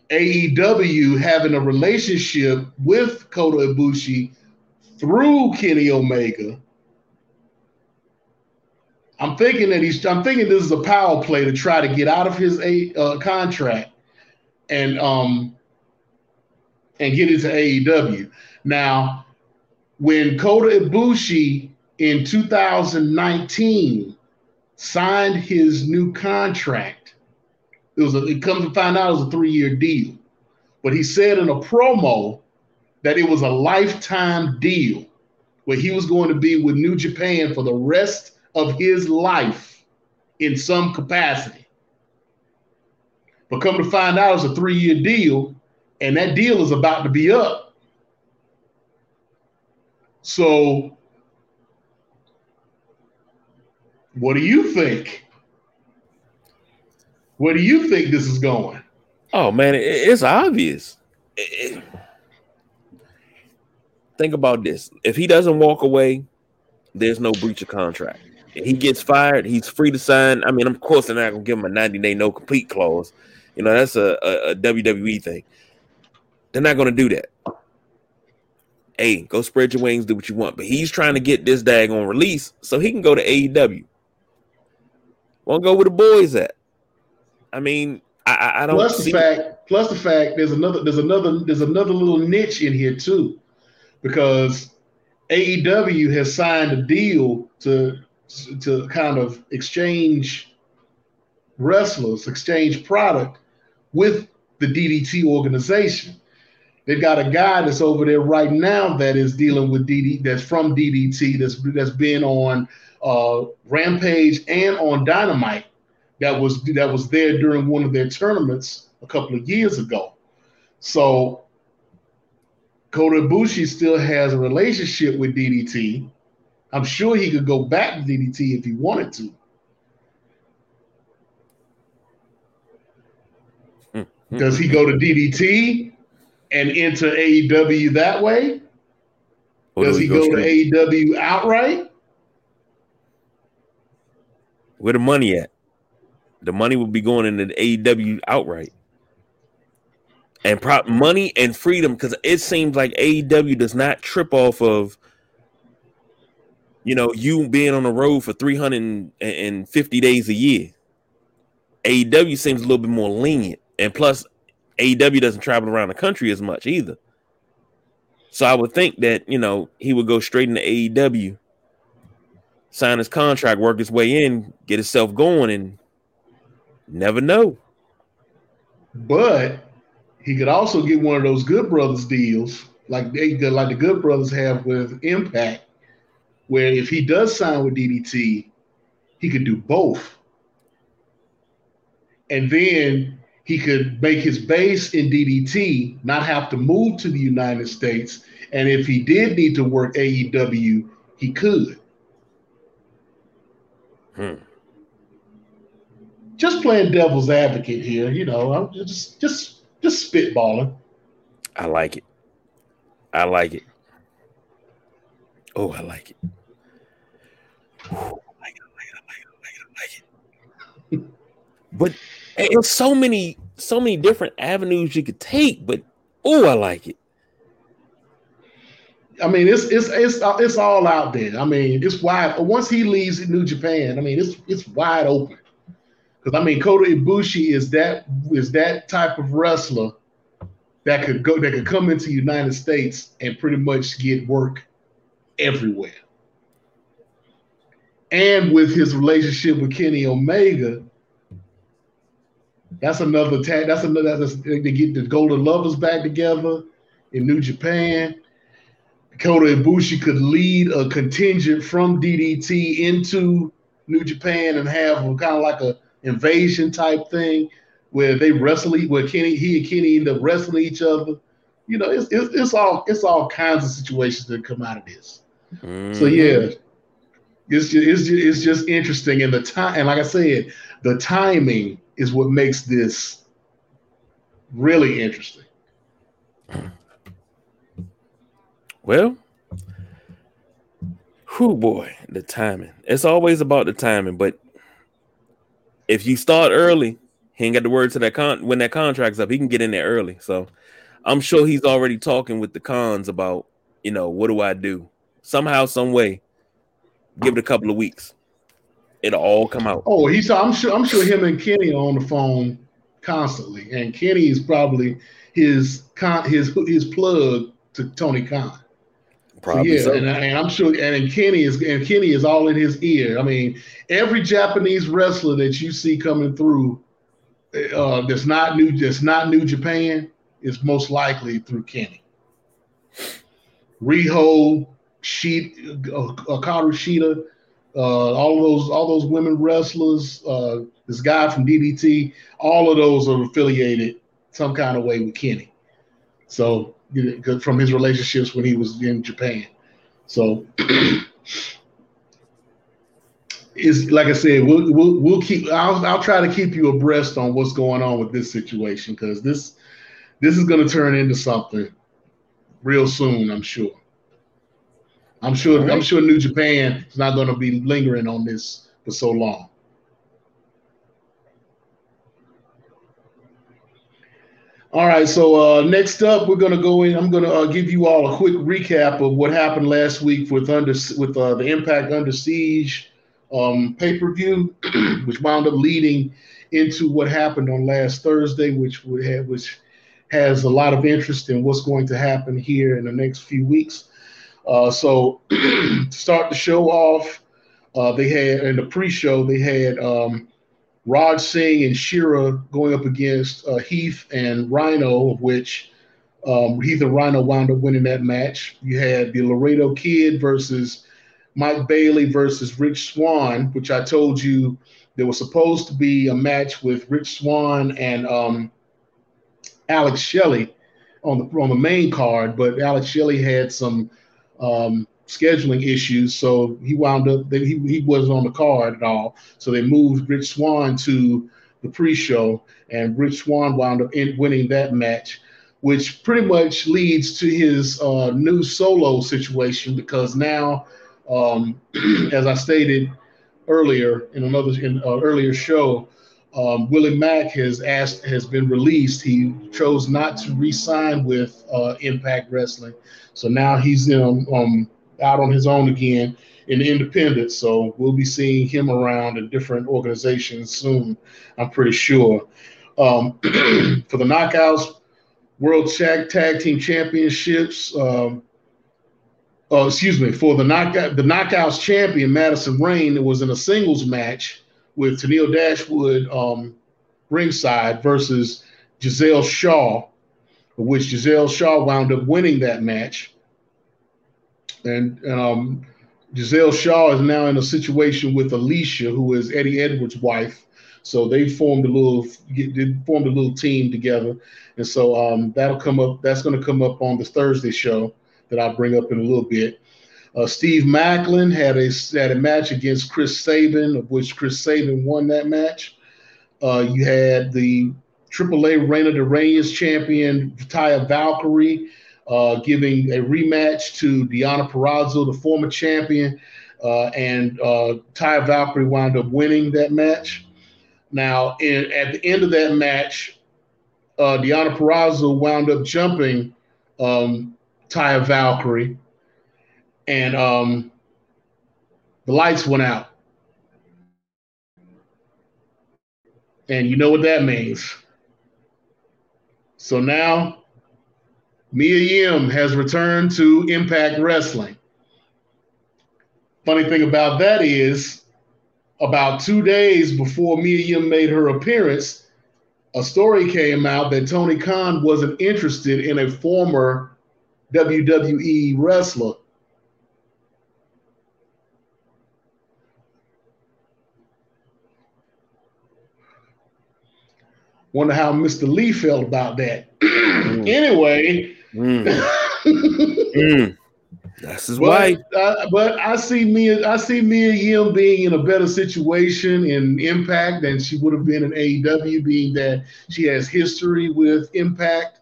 AEW having a relationship with Kota Ibushi through Kenny Omega. I'm thinking that he's. I'm thinking this is a power play to try to get out of his a uh, contract and um and get into AEW. Now, when Kota Ibushi in 2019 signed his new contract, it was a, it comes to find out it was a three year deal. But he said in a promo that it was a lifetime deal where he was going to be with New Japan for the rest of his life in some capacity. But come to find out, it's a three year deal, and that deal is about to be up. So, what do you think? Where do you think this is going? Oh man, it's obvious. Think about this. If he doesn't walk away, there's no breach of contract. If he gets fired, he's free to sign. I mean, of course, they're not gonna give him a 90 day no complete clause. You know, that's a, a, a WWE thing. They're not gonna do that. Hey, go spread your wings, do what you want. But he's trying to get this dag on release so he can go to AEW. Won't go where the boys at. I mean, I, I don't. Plus the fact, plus the fact, there's another, there's another, there's another little niche in here too because AEW has signed a deal to to kind of exchange wrestlers, exchange product with the DDT organization. They've got a guy that's over there right now that is dealing with DDT, that's from DDT, that's that's been on uh, Rampage and on Dynamite. That was that was there during one of their tournaments a couple of years ago. So Kota Ibushi still has a relationship with DDT. I'm sure he could go back to DDT if he wanted to. Does he go to DDT and enter AEW that way? Or Does he go, go to AEW outright? Where the money at? The money would be going into the AEW outright. and prop money and freedom because it seems like AEW does not trip off of you know you being on the road for 350 days a year. AEW seems a little bit more lenient, and plus AEW doesn't travel around the country as much either. So I would think that you know he would go straight into AEW, sign his contract, work his way in, get himself going, and never know. But he could also get one of those Good Brothers deals, like they like the Good Brothers have with Impact, where if he does sign with DDT, he could do both, and then he could make his base in DDT, not have to move to the United States, and if he did need to work AEW, he could. Hmm. Just playing devil's advocate here, you know. I'm just just just spitballing. I like it. I like it. Oh, I like it. I like it. I like it. I like it. I like it. I like it. but there's so many, so many different avenues you could take. But oh, I like it. I mean, it's it's it's it's all out there. I mean, it's wide. Once he leaves New Japan, I mean, it's it's wide open. Because I mean, Kota Ibushi is that is that type of wrestler that could go that could come into the United States and pretty much get work everywhere. And with his relationship with Kenny Omega, that's another tag. That's another that's, they get the Golden Lovers back together in New Japan. Kota Ibushi could lead a contingent from DDT into New Japan and have kind of like a invasion type thing where they wrestle, where Kenny, he and Kenny end up wrestling each other. You know, it's, it's, it's all it's all kinds of situations that come out of this. Mm-hmm. So yeah, it's just, it's just, it's just interesting, and the time, and like I said, the timing is what makes this really interesting. Well, whoo boy, the timing. It's always about the timing, but if you start early, he ain't got the word to that con when that contract's up. He can get in there early. So I'm sure he's already talking with the cons about, you know, what do I do? Somehow, some way, give it a couple of weeks. It'll all come out. Oh, he's I'm sure I'm sure him and Kenny are on the phone constantly. And Kenny is probably his con his his plug to Tony Khan. Probably yeah, so. And, and, I'm sure, and Kenny is and Kenny is all in his ear. I mean, every Japanese wrestler that you see coming through, uh, that's not new, that's not New Japan, is most likely through Kenny. Riho, Sheet, uh, Hikaru Shida, uh, all those, all those women wrestlers, uh, this guy from DDT, all of those are affiliated some kind of way with Kenny. So from his relationships when he was in Japan. So it's like I said, we'll, we'll we'll keep. I'll I'll try to keep you abreast on what's going on with this situation because this this is going to turn into something real soon. I'm sure. I'm sure. Right. I'm sure New Japan is not going to be lingering on this for so long. All right, so uh, next up, we're going to go in. I'm going to uh, give you all a quick recap of what happened last week with under with uh, the Impact Under Siege um, pay per view, which wound up leading into what happened on last Thursday, which would have which has a lot of interest in what's going to happen here in the next few weeks. Uh, so to start the show off, uh, they had in the pre-show they had. Um, Raj Singh and Shera going up against uh, Heath and Rhino, of which um, Heath and Rhino wound up winning that match. You had the Laredo Kid versus Mike Bailey versus Rich Swann, which I told you there was supposed to be a match with Rich Swann and um, Alex Shelley on the on the main card, but Alex Shelley had some um, scheduling issues, so he wound up that he, he wasn't on the card at all. So they moved Rich Swann to the pre-show, and Rich Swann wound up in winning that match, which pretty much leads to his uh, new solo situation because now, um, as I stated earlier in another in uh, earlier show, um, Willie Mack has asked has been released. He chose not to re-sign with uh, Impact Wrestling, so now he's in, um, out on his own again in independent. So we'll be seeing him around in different organizations soon. I'm pretty sure. Um, for the Knockouts World Tag Tag Team Championships. Um, uh, excuse me, for the knockout the knockouts champion Madison it was in a singles match with Tennille Dashwood um, ringside versus Giselle Shaw, which Giselle Shaw wound up winning that match. And, um, Giselle Shaw is now in a situation with Alicia, who is Eddie Edwards' wife. So they formed a little they formed a little team together, and so um, that'll come up. That's going to come up on the Thursday show that I'll bring up in a little bit. Uh, Steve Maclin had a had a match against Chris Sabin, of which Chris Sabin won that match. Uh, you had the AAA Reina de Reyes champion Taya Valkyrie uh, giving a rematch to Deonna Purrazzo, the former champion, uh, and uh, Taya Valkyrie wound up winning that match. Now, in, at the end of that match, uh, Deonna Purrazzo wound up jumping um, Taya Valkyrie and um, the lights went out. And you know what that means. So now Mia Yim has returned to Impact Wrestling. Funny thing about that is, about two days before Mia Yim made her appearance, a story came out that Tony Khan wasn't interested in a former WWE wrestler Wonder how Mr. Lee felt about that. Anyway. Mm. mm. That's his but, wife. Uh, but I see me, I see Mia Yim being in a better situation in Impact than she would have been in AEW, being that she has history with Impact.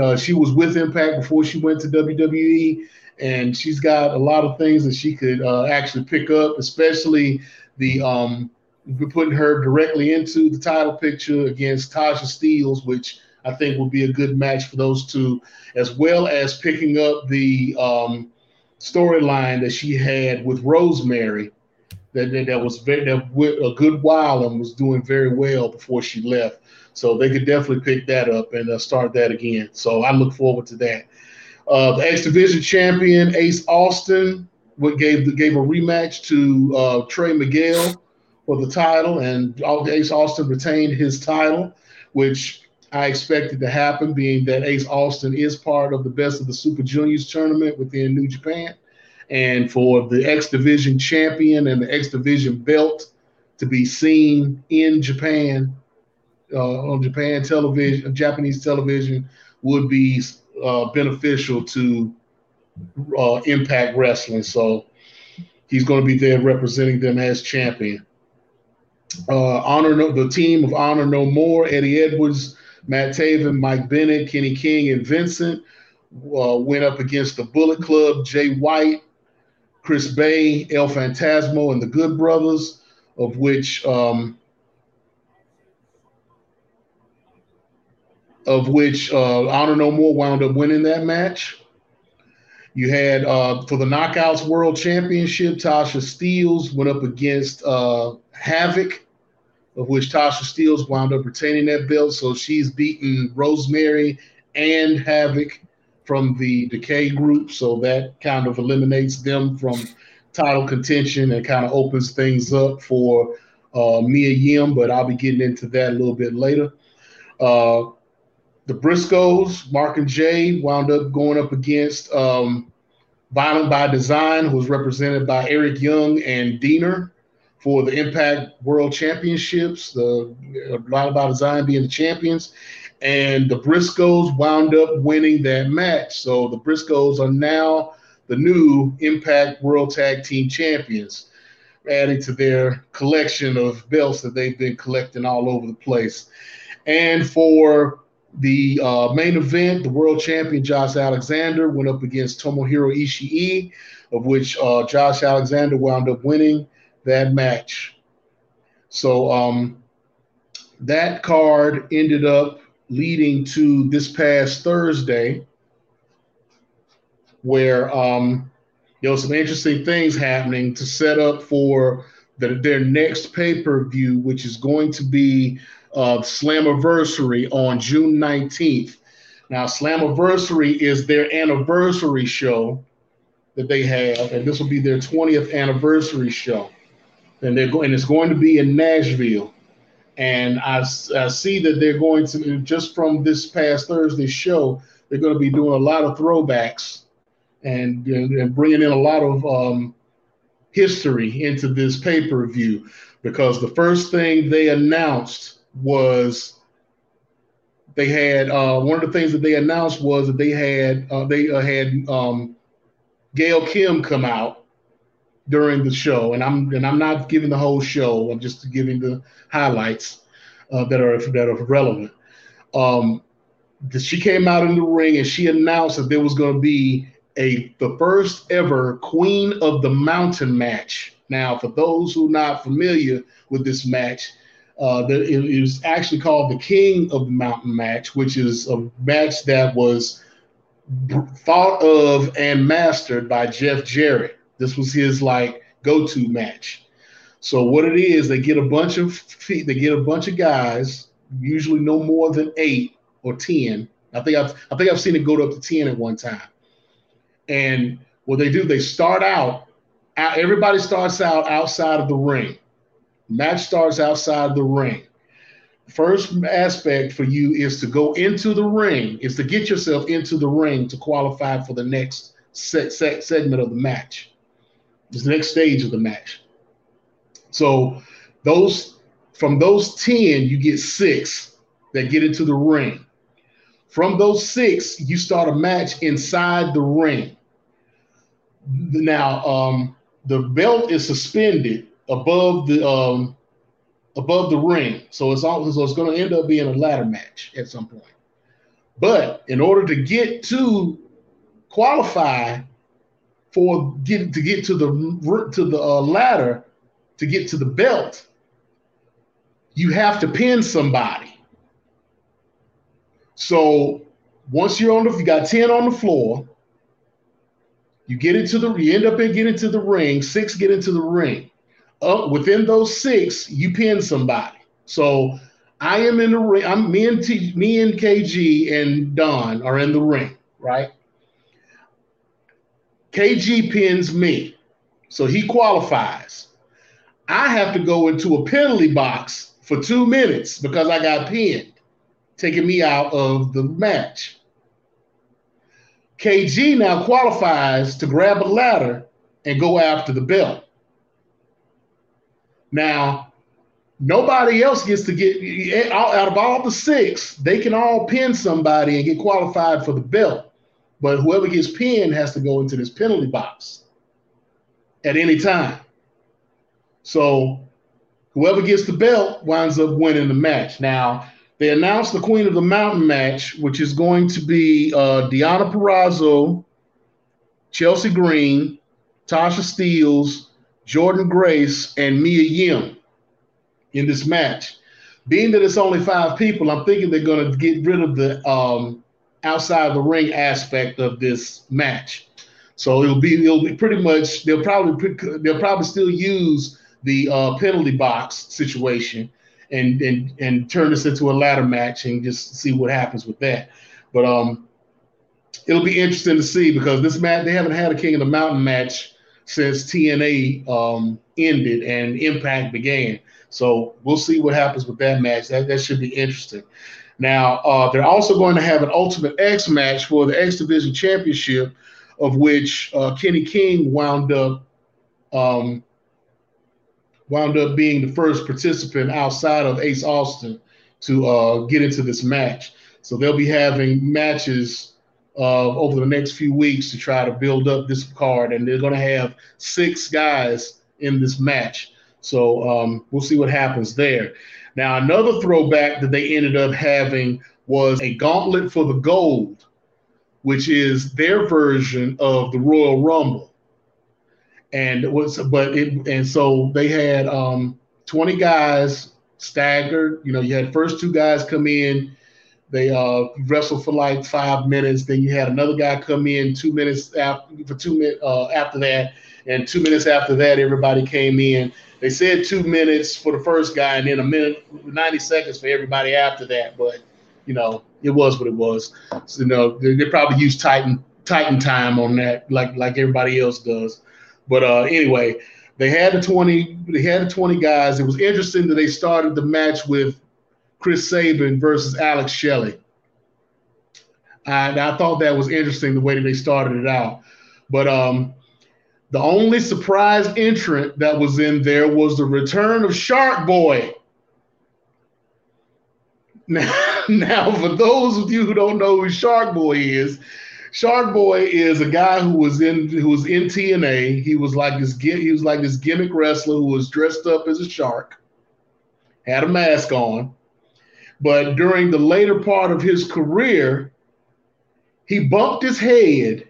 Uh, she was with Impact before she went to WWE, and she's got a lot of things that she could uh, actually pick up, especially the um, putting her directly into the title picture against Tasha Steelz, which I think will be a good match for those two, as well as picking up the um, storyline that she had with Rosemary that, that, that was very, that a good while and was doing very well before she left. So they could definitely pick that up and uh, start that again. So I look forward to that. Uh, the X Division champion Ace Austin what gave gave a rematch to uh, Trey Miguel for the title, and Ace Austin retained his title, which I expected to happen, being that Ace Austin is part of the best of the Super Juniors tournament within New Japan. And for the X Division champion and the X Division belt to be seen in Japan uh, on Japan television, Japanese television, would be uh, beneficial to uh, Impact Wrestling. So he's going to be there representing them as champion. Uh, honor no, the team of Honor No More, Eddie Edwards, Matt Taven, Mike Bennett, Kenny King, and Vincent uh, went up against the Bullet Club, Jay White, Chris Bey, El Phantasmo, and the Good Brothers, of which um, of which uh, Honor No More wound up winning that match. You had uh, for the Knockouts World Championship, Tasha Steelz went up against uh, Havoc of which Tasha Steelz wound up retaining that belt. So she's beaten Rosemary and Havoc from the Decay group. So that kind of eliminates them from title contention and kind of opens things up for uh, Mia Yim. But I'll be getting into that a little bit later. Uh, the Briscoes, Mark and Jay, wound up going up against um, Violent by Design, who was represented by Eric Young and Deaner for the Impact World Championships, the a lot about design being the champions. And the Briscoes wound up winning that match. So the Briscoes are now the new Impact World Tag Team Champions, adding to their collection of belts that they've been collecting all over the place. And for the uh, main event, the world champion Josh Alexander went up against Tomohiro Ishii, of which uh, Josh Alexander wound up winning that match. So um, that card ended up leading to this past Thursday, where um, there was some interesting things happening to set up for the, their next pay per view, which is going to be uh, Slammiversary on June 19th. Now, Slammiversary is their anniversary show that they have, and this will be their 20th anniversary show. And they're going, and it's going to be in Nashville. And I, I see that they're going to just from this past Thursday show, they're going to be doing a lot of throwbacks and, and bringing in a lot of um, history into this pay per view because the first thing they announced was they had uh, one of the things that they announced was that they had uh, they uh, had um, Gail Kim come out during the show, and I'm and I'm not giving the whole show. I'm just giving the highlights uh, that are that are relevant. Um, she came out in the ring and she announced that there was going to be a the first ever Queen of the Mountain match. Now, for those who are not familiar with this match, uh, the, it, was actually called the King of the Mountain match, which is a match that was thought of and mastered by Jeff Jarrett. This was his like go-to match. So what it is, they get a bunch of feet, they get a bunch of guys, usually no more than eight or ten. I think I've I think I've seen it go up to ten at one time. And what they do, they start out. Everybody starts out outside of the ring. Match starts outside of the ring. First aspect for you is to go into the ring, is to get yourself into the ring to qualify for the next set, set segment of the match. The next stage of the match. So those from those 10, you get six that get into the ring. From those six, you start a match inside the ring. Now, um, the belt is suspended above the um, above the ring. So it's all so it's going to end up being a ladder match at some point. But in order to get to qualify for get to get to the to the uh, ladder to get to the belt, you have to pin somebody. So once you're on the, you got 10 on the floor, you get into the, you end up in get into the ring, six get into the ring up within those six, you pin somebody. So I am in the ring. I'm me and T, me and KG and Don are in the ring, right? KG pins me, so he qualifies. I have to go into a penalty box for two minutes because I got pinned, taking me out of the match. KG now qualifies to grab a ladder and go after the belt. Now, nobody else gets to get out of all the six, they can all pin somebody and get qualified for the belt. But whoever gets pinned has to go into this penalty box at any time. So whoever gets the belt winds up winning the match. Now, they announced the Queen of the Mountain match, which is going to be uh, Deonna Purrazzo, Chelsea Green, Tasha Steelz, Jordynne Grace, and Mia Yim in this match. Being that it's only five people, I'm thinking they're going to get rid of the um, outside of the ring aspect of this match. So it'll be it'll be pretty much they'll probably they'll probably still use the uh, penalty box situation and and and turn this into a ladder match and just see what happens with that. But um, it'll be interesting to see because this match they haven't had a King of the Mountain match since TNA um, ended and Impact began. So we'll see what happens with that match. That, that should be interesting. Now, uh, they're also going to have an Ultimate X match for the X Division Championship, of which uh, Kenny King wound up um, wound up being the first participant outside of Ace Austin to uh, get into this match. So they'll be having matches uh, over the next few weeks to try to build up this card, and they're going to have six guys in this match. So um, we'll see what happens there. Now, another throwback that they ended up having was a gauntlet for the gold, which is their version of the Royal Rumble. And it was, but it, and so they had um, 20 guys staggered. You know, you had first two guys come in, they uh, wrestled for like five minutes. Then you had another guy come in two minutes after for two minutes uh, after that, and two minutes after that, everybody came in. They said two minutes for the first guy, and then a minute, ninety seconds for everybody after that. But you know, it was what it was. So, you know, they, they probably used Titan Titan time on that, like like everybody else does. But uh, anyway, they had the twenty. They had the twenty guys. It was interesting that they started the match with Chris Sabin versus Alex Shelley. And I thought that was interesting the way that they started it out. But um, the only surprise entrant that was in there was the return of Shark Boy. Now, now, for those of you who don't know who Shark Boy is, Shark Boy is a guy who was in who was in TNA. He was like this he was like this gimmick wrestler who was dressed up as a shark, had a mask on. But during the later part of his career, he bumped his head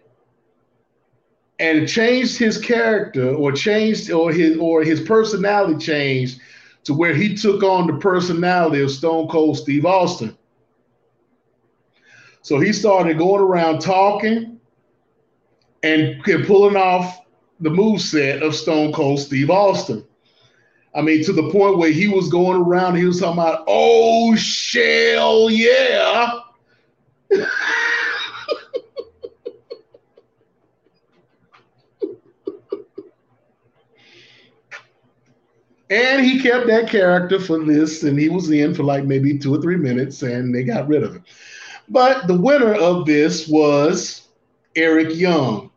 and changed his character or changed or his or his personality changed to where he took on the personality of Stone Cold Steve Austin. So he started going around talking and pulling off the move set of Stone Cold Steve Austin. I mean, to the point where he was going around, he was talking about, oh, shell, yeah. and he kept that character for this, and he was in for like maybe two or three minutes, and they got rid of him. But the winner of this was Eric Young.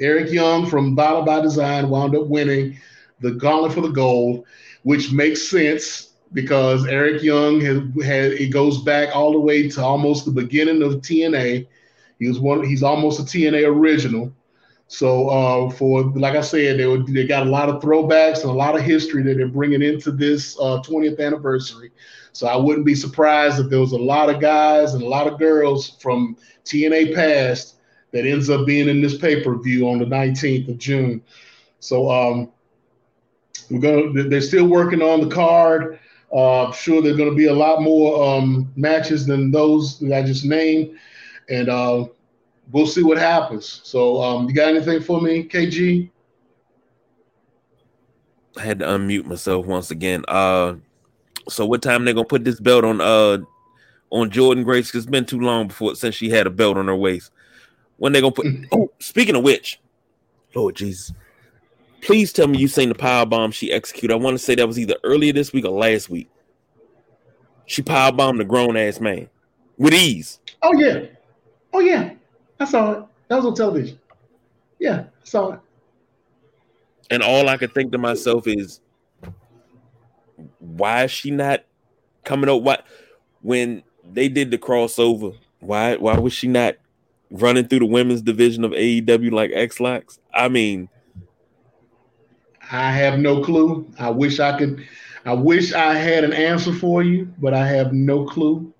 Eric Young from Violent by Design wound up winning the Gauntlet for the Gold, which makes sense because Eric Young has had it goes back all the way to almost the beginning of TNA. He was one. He's almost a TNA original. So uh, for like I said, they were, they got a lot of throwbacks and a lot of history that they're bringing into this uh, 20th anniversary. So I wouldn't be surprised if there was a lot of guys and a lot of girls from TNA past that ends up being in this pay per view on the 19th of June. So um, we're gonna. They're still working on the card. Uh, I'm sure, there's going to be a lot more um, matches than those that I just named, and uh, we'll see what happens. So, um, you got anything for me, KG? I had to unmute myself once again. Uh, so what time they gonna put this belt on uh on Jordynne Grace? It's been too long before since she had a belt on her waist. When they gonna put? oh, speaking of which, Lord Jesus, please tell me you seen the power bomb she executed. I want to say that was either earlier this week or last week. She power bombed a grown ass man with ease. Oh yeah, oh yeah, I saw it. That was on television. Yeah, I saw it. And all I could think to myself is, why is she not coming up? What when they did the crossover? Why why was she not running through the women's division of AEW like Ex-Lax? I mean, I have no clue. I wish I could. I wish I had an answer for you, but I have no clue.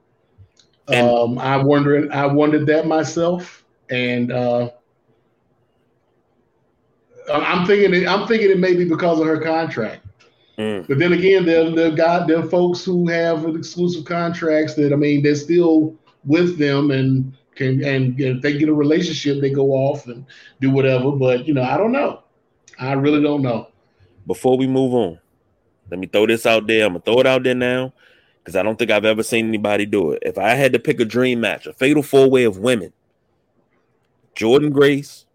And, um, I wondered. I wondered that myself, and uh, I'm thinking. It, I'm thinking it may be because of her contract. Mm. But then again, there there got there folks who have exclusive contracts that I mean they're still with them and can and if they get a relationship they go off and do whatever. But you know I don't know. I really don't know. Before we move on, let me throw this out there. I'm gonna throw it out there now because I don't think I've ever seen anybody do it. If I had to pick a dream match, a fatal four way of women, Jordynne Grace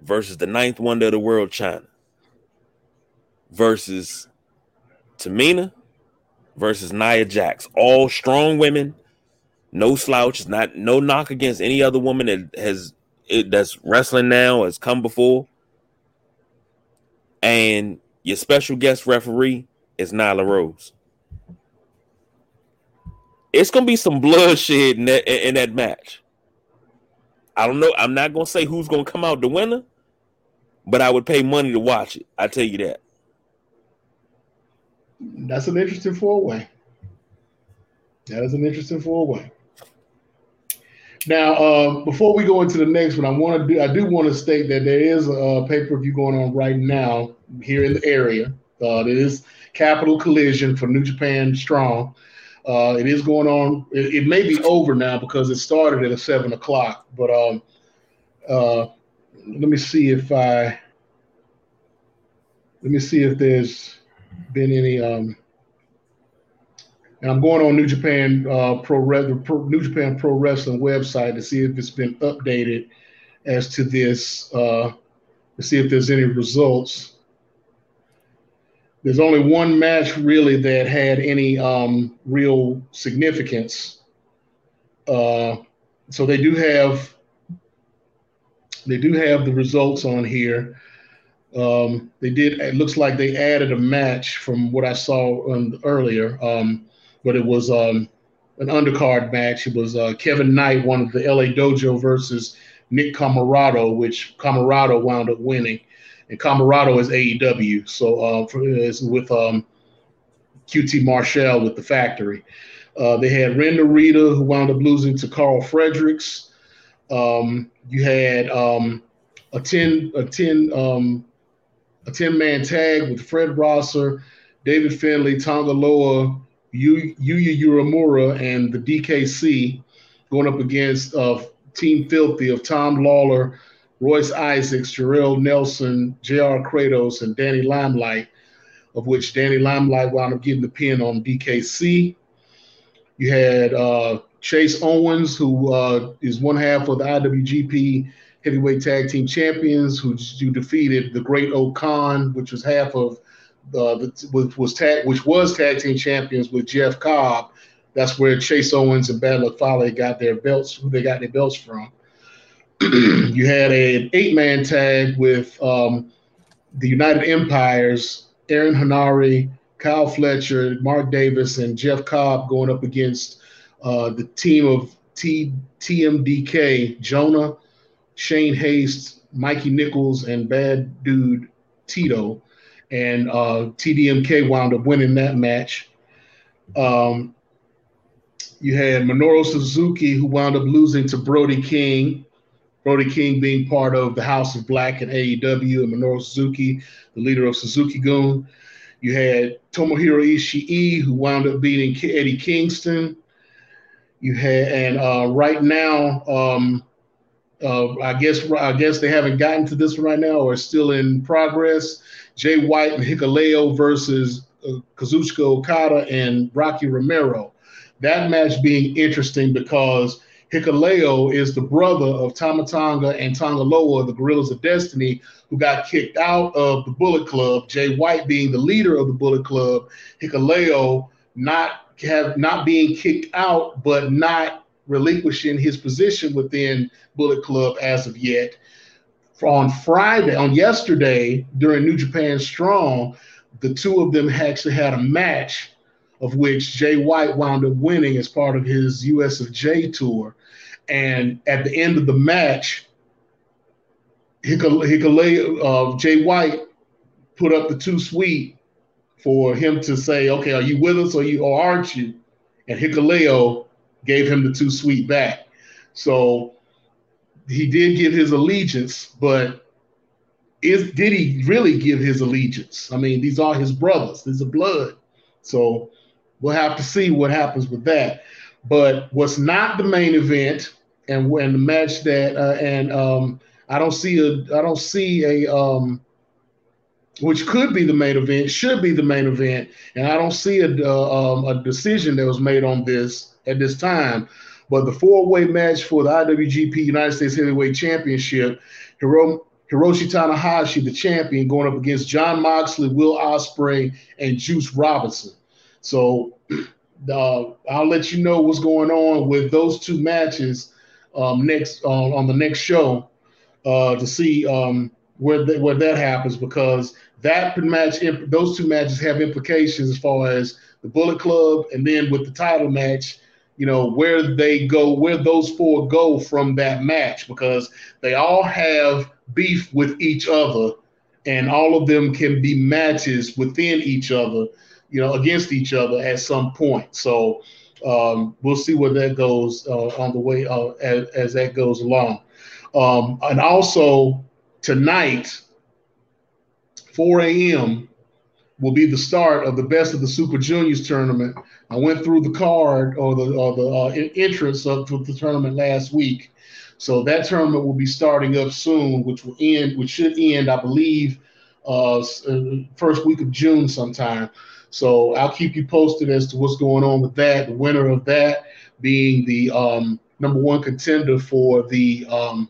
versus the ninth wonder of the world, Chyna, versus Tamina versus Nia Jax. All strong women, no slouch. not no knock against any other woman that has it, that's wrestling now has come before. And your special guest referee is Nyla Rose. It's gonna be some bloodshed in that in that match. I don't know. I'm not gonna say who's gonna come out the winner, but I would pay money to watch it. I tell you that that's an interesting four way. That is an interesting four way. Now, uh, before we go into the next one, I want to do I do want to state that there is a pay per view going on right now here in the area. Uh, it is Capital Collision for New Japan Strong. Uh, it is going on. It, it, may be over now because it started at a seven o'clock. But um, uh, let me see if I let me see if there's been any. Um, and I'm going on New Japan uh, Pro, Pro New Japan Pro Wrestling website to see if it's been updated as to this. Uh, to see if there's any results. There's only one match really that had any um, real significance. Uh, so they do have they do have the results on here. Um, they did. It looks like they added a match from what I saw earlier, um, but it was um, an undercard match. It was uh, Kevin Knight, one of the LA Dojo versus Nick Comoroto, which Comoroto wound up winning, and Comoroto is AEW. So uh, for, with um, QT Marshall with the Factory. Uh, they had Ren Narita, who wound up losing to Karl Fredericks. Um, you had um, a ten a ten um, a 10 man tag with Fred Rosser, David Finlay, Tonga Loa, Yuya Uemura, and the DKC going up against uh, Team Filthy of Tom Lawlor, Royce Isaacs, Jorel Nelson, J.R. Kratos, and Danny Limelight, of which Danny Limelight wound up getting the pin on DKC. You had uh, Chase Owens, who uh, is one half of the IWGP heavyweight tag team champions who you defeated the Great O-Khan, which was half of uh, the which was tag which was tag team champions with Jeff Cobb. That's where Chase Owens and Bad Luck Fale got their belts, who they got their belts from. you had an eight man tag with um, the United Empires, Aaron Henare, Kyle Fletcher, Mark Davis, and Jeff Cobb going up against uh, the team of T- TMDK, Jonah, Shane Haste, Mikey Nichols, and Bad Dude Tito. And uh, TDMK wound up winning that match. Um, you had Minoru Suzuki, who wound up losing to Brody King. Brody King being part of the House of Black and AEW, and Minoru Suzuki, the leader of Suzuki-gun. You had Tomohiro Ishii, who wound up beating Eddie Kingston. You had, and uh, right now, um, uh, I guess I guess they haven't gotten to this one right now or still in progress. Jay White and Hikuleo versus uh, Kazuchika Okada and Rocky Romero. That match being interesting because Hikuleo is the brother of Tama Tonga and Tonga Loa, the Gorillas of Destiny, who got kicked out of the Bullet Club. Jay White being the leader of the Bullet Club, Hikuleo not have not being kicked out, but not relinquishing his position within Bullet Club as of yet. On Friday, on yesterday, during New Japan Strong, the two of them actually had a match of which Jay White wound up winning as part of his US of J tour. And at the end of the match, Hikuleo, uh, Jay White put up the two sweet for him to say, okay, are you with us or you or aren't you? And Hikuleo gave him the two sweet back. So he did give his allegiance, but is did he really give his allegiance? I mean, these are his brothers. These are blood. So we'll have to see what happens with that. But what's not the main event, and the match that uh, and um, I don't see a I don't see a um, which could be the main event, should be the main event, and I don't see a uh, um, a decision that was made on this at this time. But the four-way match for the IWGP United States Heavyweight Championship, Hiro, Hiroshi Tanahashi, the champion, going up against John Moxley, Will Ospreay, and Juice Robinson. So uh, I'll let you know what's going on with those two matches um, next uh, on the next show uh, to see um, where the, where that happens because that match those two matches have implications as far as the Bullet Club and then with the title match you know, where they go, where those four go from that match, because they all have beef with each other, and all of them can be matches within each other, you know, against each other at some point. So um, we'll see where that goes uh, on the way uh, as, as, that goes along. Um, and also tonight, 4 a.m., will be the start of the best of the Super Juniors tournament. I went through the card or the or the uh, entrance of the tournament last week, so that tournament will be starting up soon, which will end, which should end, I believe, uh, uh, first week of June sometime. So I'll keep you posted as to what's going on with that. The winner of that being the um, number one contender for the um,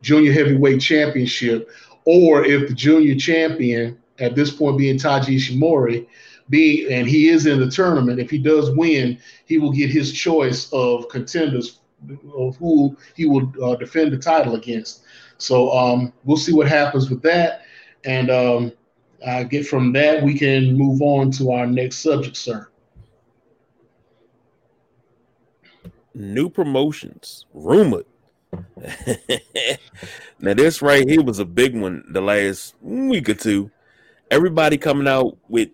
junior heavyweight championship, or if the junior champion at this point being Taiji Ishimori, being and he is in the tournament, if he does win, he will get his choice of contenders of who he will uh, defend the title against. So um, we'll see what happens with that, and um, I get from that we can move on to our next subject, sir. New promotions rumored. now this right here was a big one the last week or two. Everybody coming out with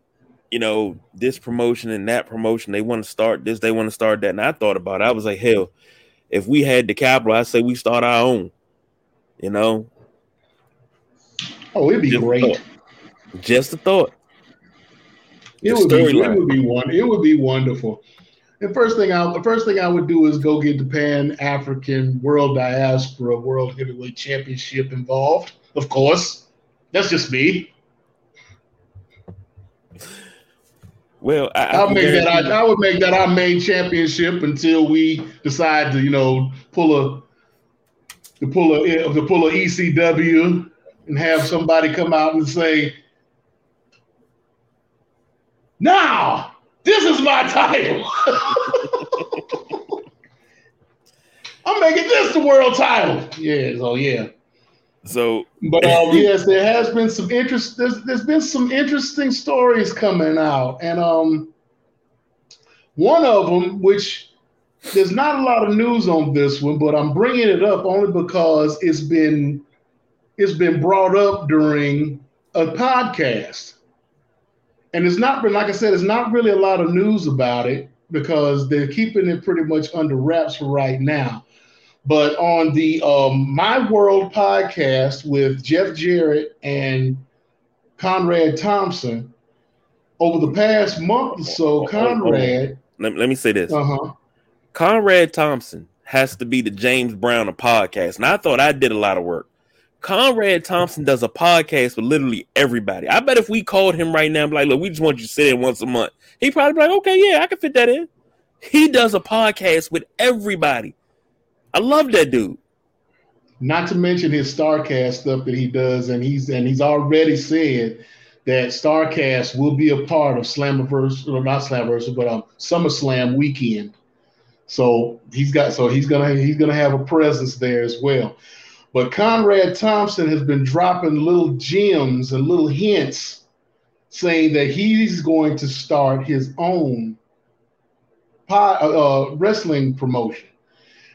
you know this promotion and that promotion. They want to start this, they want to start that. And I thought about it. I was like, hell, if we had the capital, I say we start our own. You know. Oh, it'd be Just great. A Just a thought. It would, be, it would be one. It would be wonderful. And first thing I the first thing I would do is go get the Pan African World Diaspora World Heavyweight Championship involved. Of course, that's just me. Well, I, will make that. I, I, would make that our main championship until we decide to, you know, pull a to pull a to pull a ECW and have somebody come out and say, "Now, this is my title. I'm making this the world title." Yeah. So yeah. So, but um, yes, there has been some interest. There's there's been some interesting stories coming out, and um, one of them, which there's not a lot of news on this one, but I'm bringing it up only because it's been it's been brought up during a podcast, and it's not been like I said, it's not really a lot of news about it because they're keeping it pretty much under wraps for right now. But on the um, My World podcast with Jeff Jarrett and Conrad Thompson, over the past month or so, Conrad. Let, let me say this. Uh-huh. Conrad Thompson has to be the James Brown of podcast. And I thought I did a lot of work. Conrad Thompson does a podcast with literally everybody. I bet if we called him right now, like, look, we just want you to sit in once a month, he'd probably be like, okay, yeah, I can fit that in. He does a podcast with everybody. I love that dude. Not to mention his Starcast stuff that he does, and he's and he's already said that Starcast will be a part of Slammiversary, or not Slammiversary, but um SummerSlam weekend. So he's got so he's gonna he's gonna have a presence there as well. But Conrad Thompson has been dropping little gems and little hints saying that he's going to start his own uh, wrestling promotion.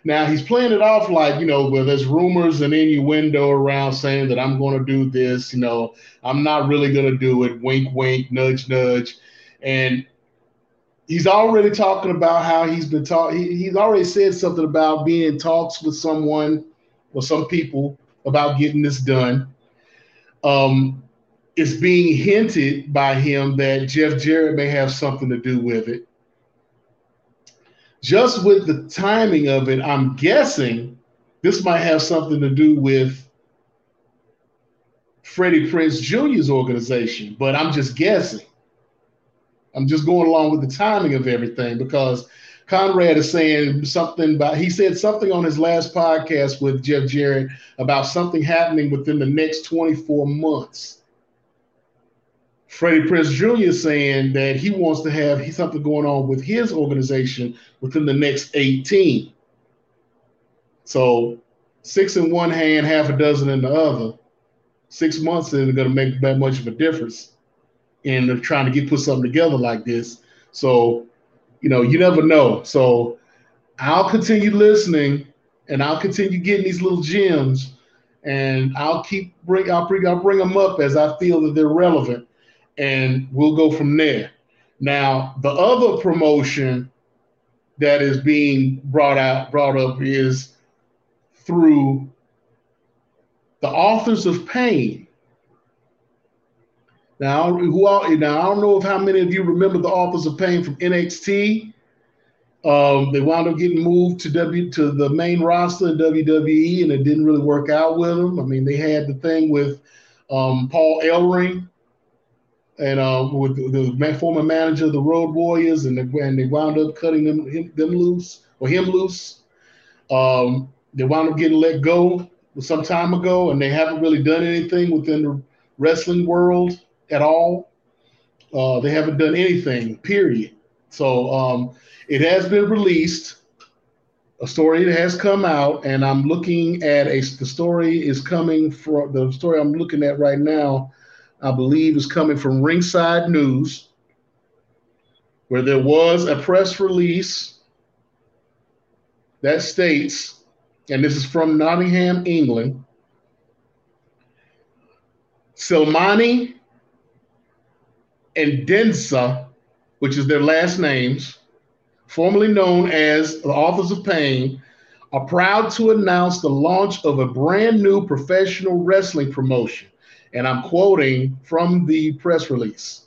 Now he's playing it off like, you know, where there's rumors and innuendo around saying that I'm going to do this, you know, I'm not really going to do it. Wink, wink, nudge, nudge. And he's already talking about how he's been talking. He, he's already said something about being in talks with someone or some people about getting this done. Um, it's being hinted by him that Jeff Jarrett may have something to do with it just with the timing of it, I'm guessing this might have something to do with Freddie Prinze Jr.'s organization, but I'm just guessing. I'm just going along with the timing of everything because Conrad is saying something about, he said something on his last podcast with Jeff Jarrett about something happening within the next 24 months. Freddie Prinze Jr. is saying that he wants to have something going on with his organization within the next 18. So six in one hand, half a dozen in the other. Six months isn't going to make that much of a difference in trying to get put something together like this. So, you know, you never know. So I'll continue listening and I'll continue getting these little gems and I'll keep bring I'll bring I'll bring them up as I feel that they're relevant and we'll go from there. Now, the other promotion that is being brought out brought up is through the authors of pain. Now, who all, now I don't know if how many of you remember the Authors of Pain from NXT. Um, they wound up getting moved to W to the main roster in WWE, and it didn't really work out with them. I mean, they had the thing with um, Paul Ellering and uh, with the, the, former manager of the Road Warriors, and they, and they wound up cutting them him, them loose or him loose. Um, they wound up getting let go some time ago, and they haven't really done anything within the wrestling world at all. Uh, they haven't done anything, period. So um, it has been released. A story that has come out, and I'm looking at a. The story is coming from the story I'm looking at right now. I believe is coming from Ringside News, where there was a press release that states, and this is from Nottingham, England. Selmani and Dhinsa, which is their last names, formerly known as the Authors of Pain, are proud to announce the launch of a brand new professional wrestling promotion. And I'm quoting from the press release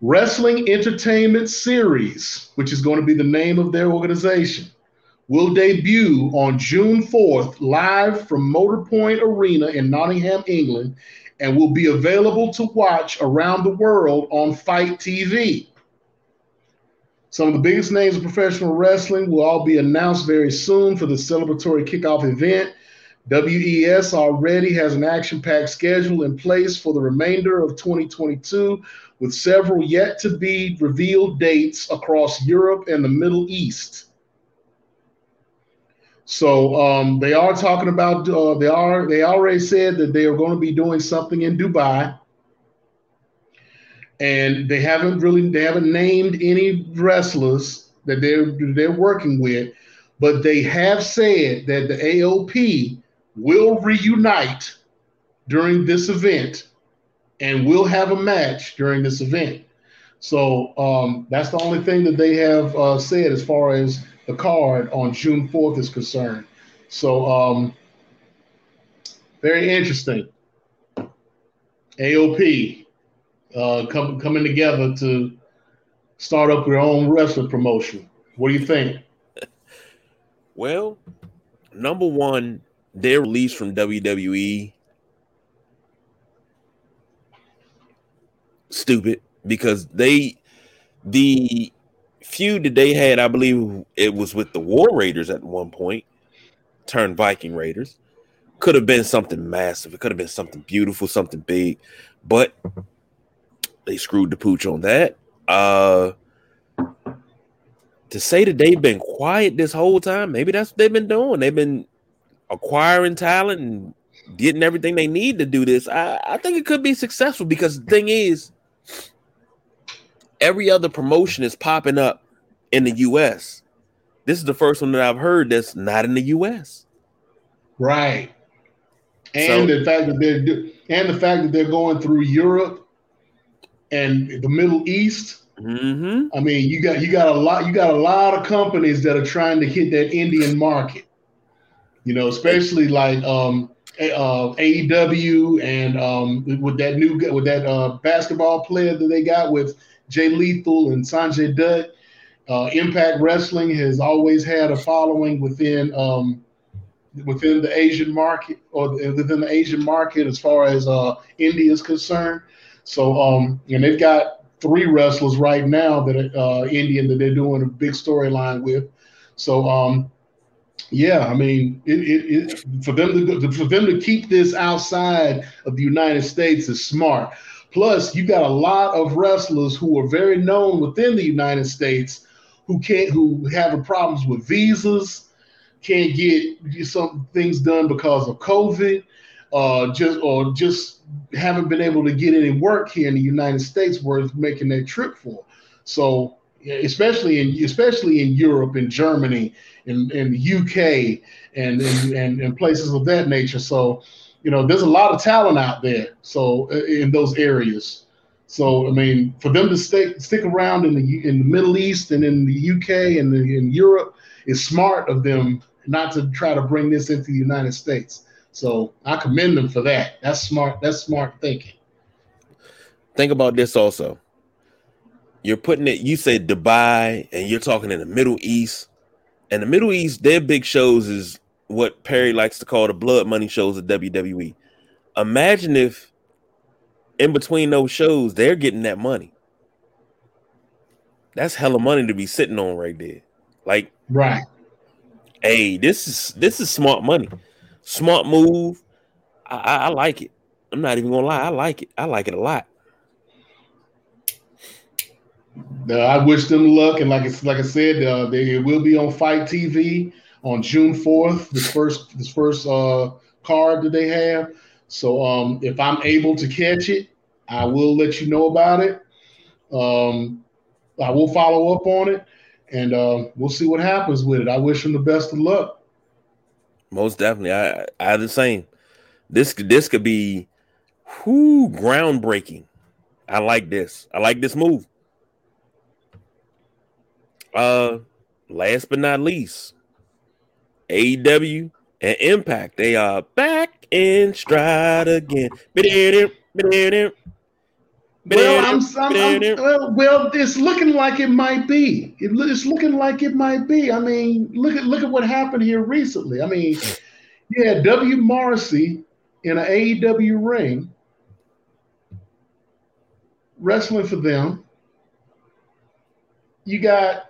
Wrestling Entertainment Series, which is going to be the name of their organization, will debut on June 4th live from Motorpoint Arena in Nottingham, England, and will be available to watch around the world on Fight TV. Some of the biggest names of professional wrestling will all be announced very soon for the celebratory kickoff event. WES already has an action packed schedule in place for the remainder of 2022, with several yet to be revealed dates across Europe and the Middle East. So um, they are talking about uh, they are they already said that they are going to be doing something in Dubai and they haven't really they haven't named any wrestlers that they're they're working with, but they have said that the AOP will reunite during this event and will have a match during this event. So um, that's the only thing that they have uh, said as far as the card on June 4th is concerned. So um, very interesting. AOP uh, coming together to start up your own wrestling promotion. What do you think? Well, number one, their release from WWE stupid because they the feud that they had, I believe it was with the War Raiders at one point, turned Viking Raiders. Could have been something massive. It could have been something beautiful, something big, but they screwed the pooch on that. Uh to say that they've been quiet this whole time, maybe that's what they've been doing. They've been acquiring talent and getting everything they need to do this. I, I think it could be successful because the thing is, every other promotion is popping up in the US. This is the first one that I've heard that's not in the US. Right. And so, the fact that they're and the fact that they're going through Europe and the Middle East. Mm-hmm. I mean, you got you got a lot you got a lot of companies that are trying to hit that Indian market. You know, especially like um, uh, AEW and um, with that new with that uh, basketball player that they got with Jay Lethal and Sanjay Dutt. Uh, Impact Wrestling has always had a following within um, within the Asian market or within the Asian market as far as uh, India is concerned. So, um, and they've got three wrestlers right now that are uh, Indian that they're doing a big storyline with. So, um, yeah, I mean, it, it, it, for them to for them to keep this outside of the United States is smart. Plus, you've got a lot of wrestlers who are very known within the United States who can't who have problems with visas, can't get some things done because of COVID, uh, just or just haven't been able to get any work here in the United States worth making that trip for. So especially in especially in Europe and Germany and, and UK and, and and places of that nature. So you know there's a lot of talent out there. So uh, in those areas. So I mean, for them to stay stick around in the in the Middle East and in the UK and the, in Europe, is smart of them not to try to bring this into the United States. So I commend them for that. That's smart. That's smart thinking. think about this also. You're putting it, you said Dubai, and you're talking in the Middle East. And the Middle East, their big shows is what Perry likes to call the blood money shows of WWE. Imagine if in between those shows, they're getting that money. That's hella money to be sitting on right there. Like, right. Hey, this is this is smart money. Smart move. I, I, I like it. I'm not even gonna lie. I like it. I like it a lot. Uh, I wish them luck, and like it's like I said, uh, they will be on FITE TV on June fourth. This first this first uh, card that they have. So um, if I'm able to catch it, I will let you know about it. Um, I will follow up on it, and uh, we'll see what happens with it. I wish him the best of luck. Most definitely, I I the same. This this could be, whoo, groundbreaking. I like this. I like this move. Uh, last but not least, AEW and Impact. They are back in stride again. Well, I'm, I'm, I'm, well, well, it's looking like it might be. It, it's looking like it might be. I mean, look at look at what happened here recently. I mean, yeah, W. Morrissey in an AEW ring wrestling for them. You got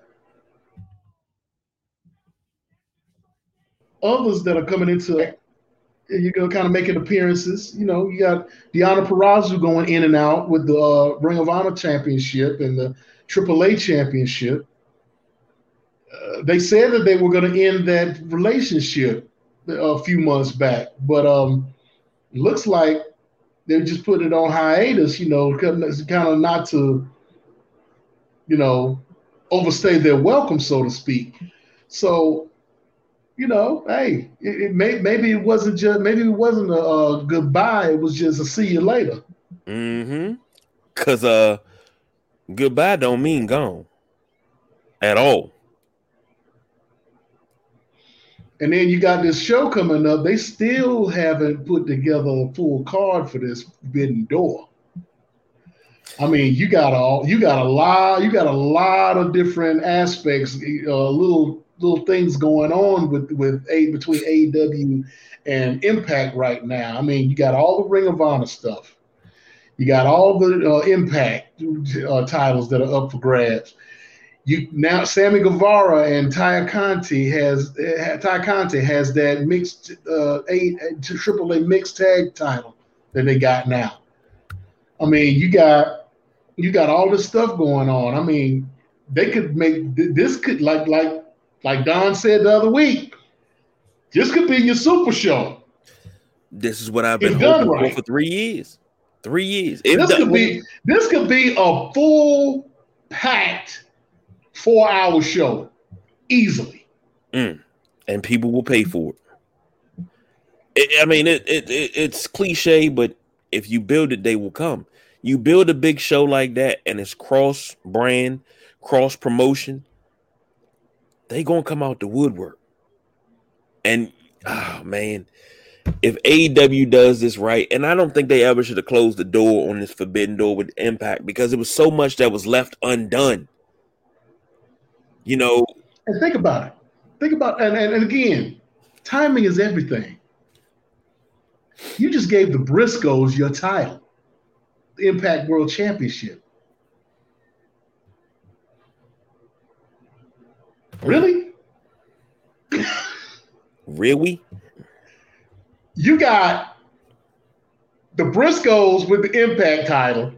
others that are coming into you're gonna kind of making appearances. You know, you got Deonna Purrazzo going in and out with the uh, Ring of Honor Championship and the AAA Championship. Uh, they said that they were going to end that relationship a few months back, but um, looks like they're just putting it on hiatus. You know, kind of not to, you know, overstay their welcome, so to speak. So you know, hey, it, it may, maybe it wasn't just maybe it wasn't a, a, goodbye. It was just a see you later. Mm-hmm. Cause uh, goodbye don't mean gone at all. And then you got this show coming up. They still haven't put together a full card for this Forbidden Door. I mean, you got all you got a lot you got a lot of different aspects, a uh, little little things going on with with a between AEW and Impact right now. I mean, you got all the Ring of Honor stuff, you got all the uh, Impact uh, titles that are up for grabs. You now Sammy Guevara and Tay Conti has Tay Conti has that mixed uh, a, triple A mixed tag title that they got now. I mean, you got you got all this stuff going on. I mean, they could make this could like like like Don said the other week, this could be your super show. This is what I've been hoping right. for for three years. Three years. this could be this could be a full packed four hour show easily. Mm. And people will pay for it. it I mean, it, it, it it's cliche, but if you build it, they will come. You build a big show like that, and it's cross brand, cross promotion they gonna come out the woodwork. And oh man, if AEW does this right, and I don't think they ever should have closed the door on this forbidden door with Impact because it was so much that was left undone. You know, and think about it. Think about and, and, and again, timing is everything. You just gave the Briscoes your title, the Impact World Championship. Really? really? You got the Briscoes with the Impact title,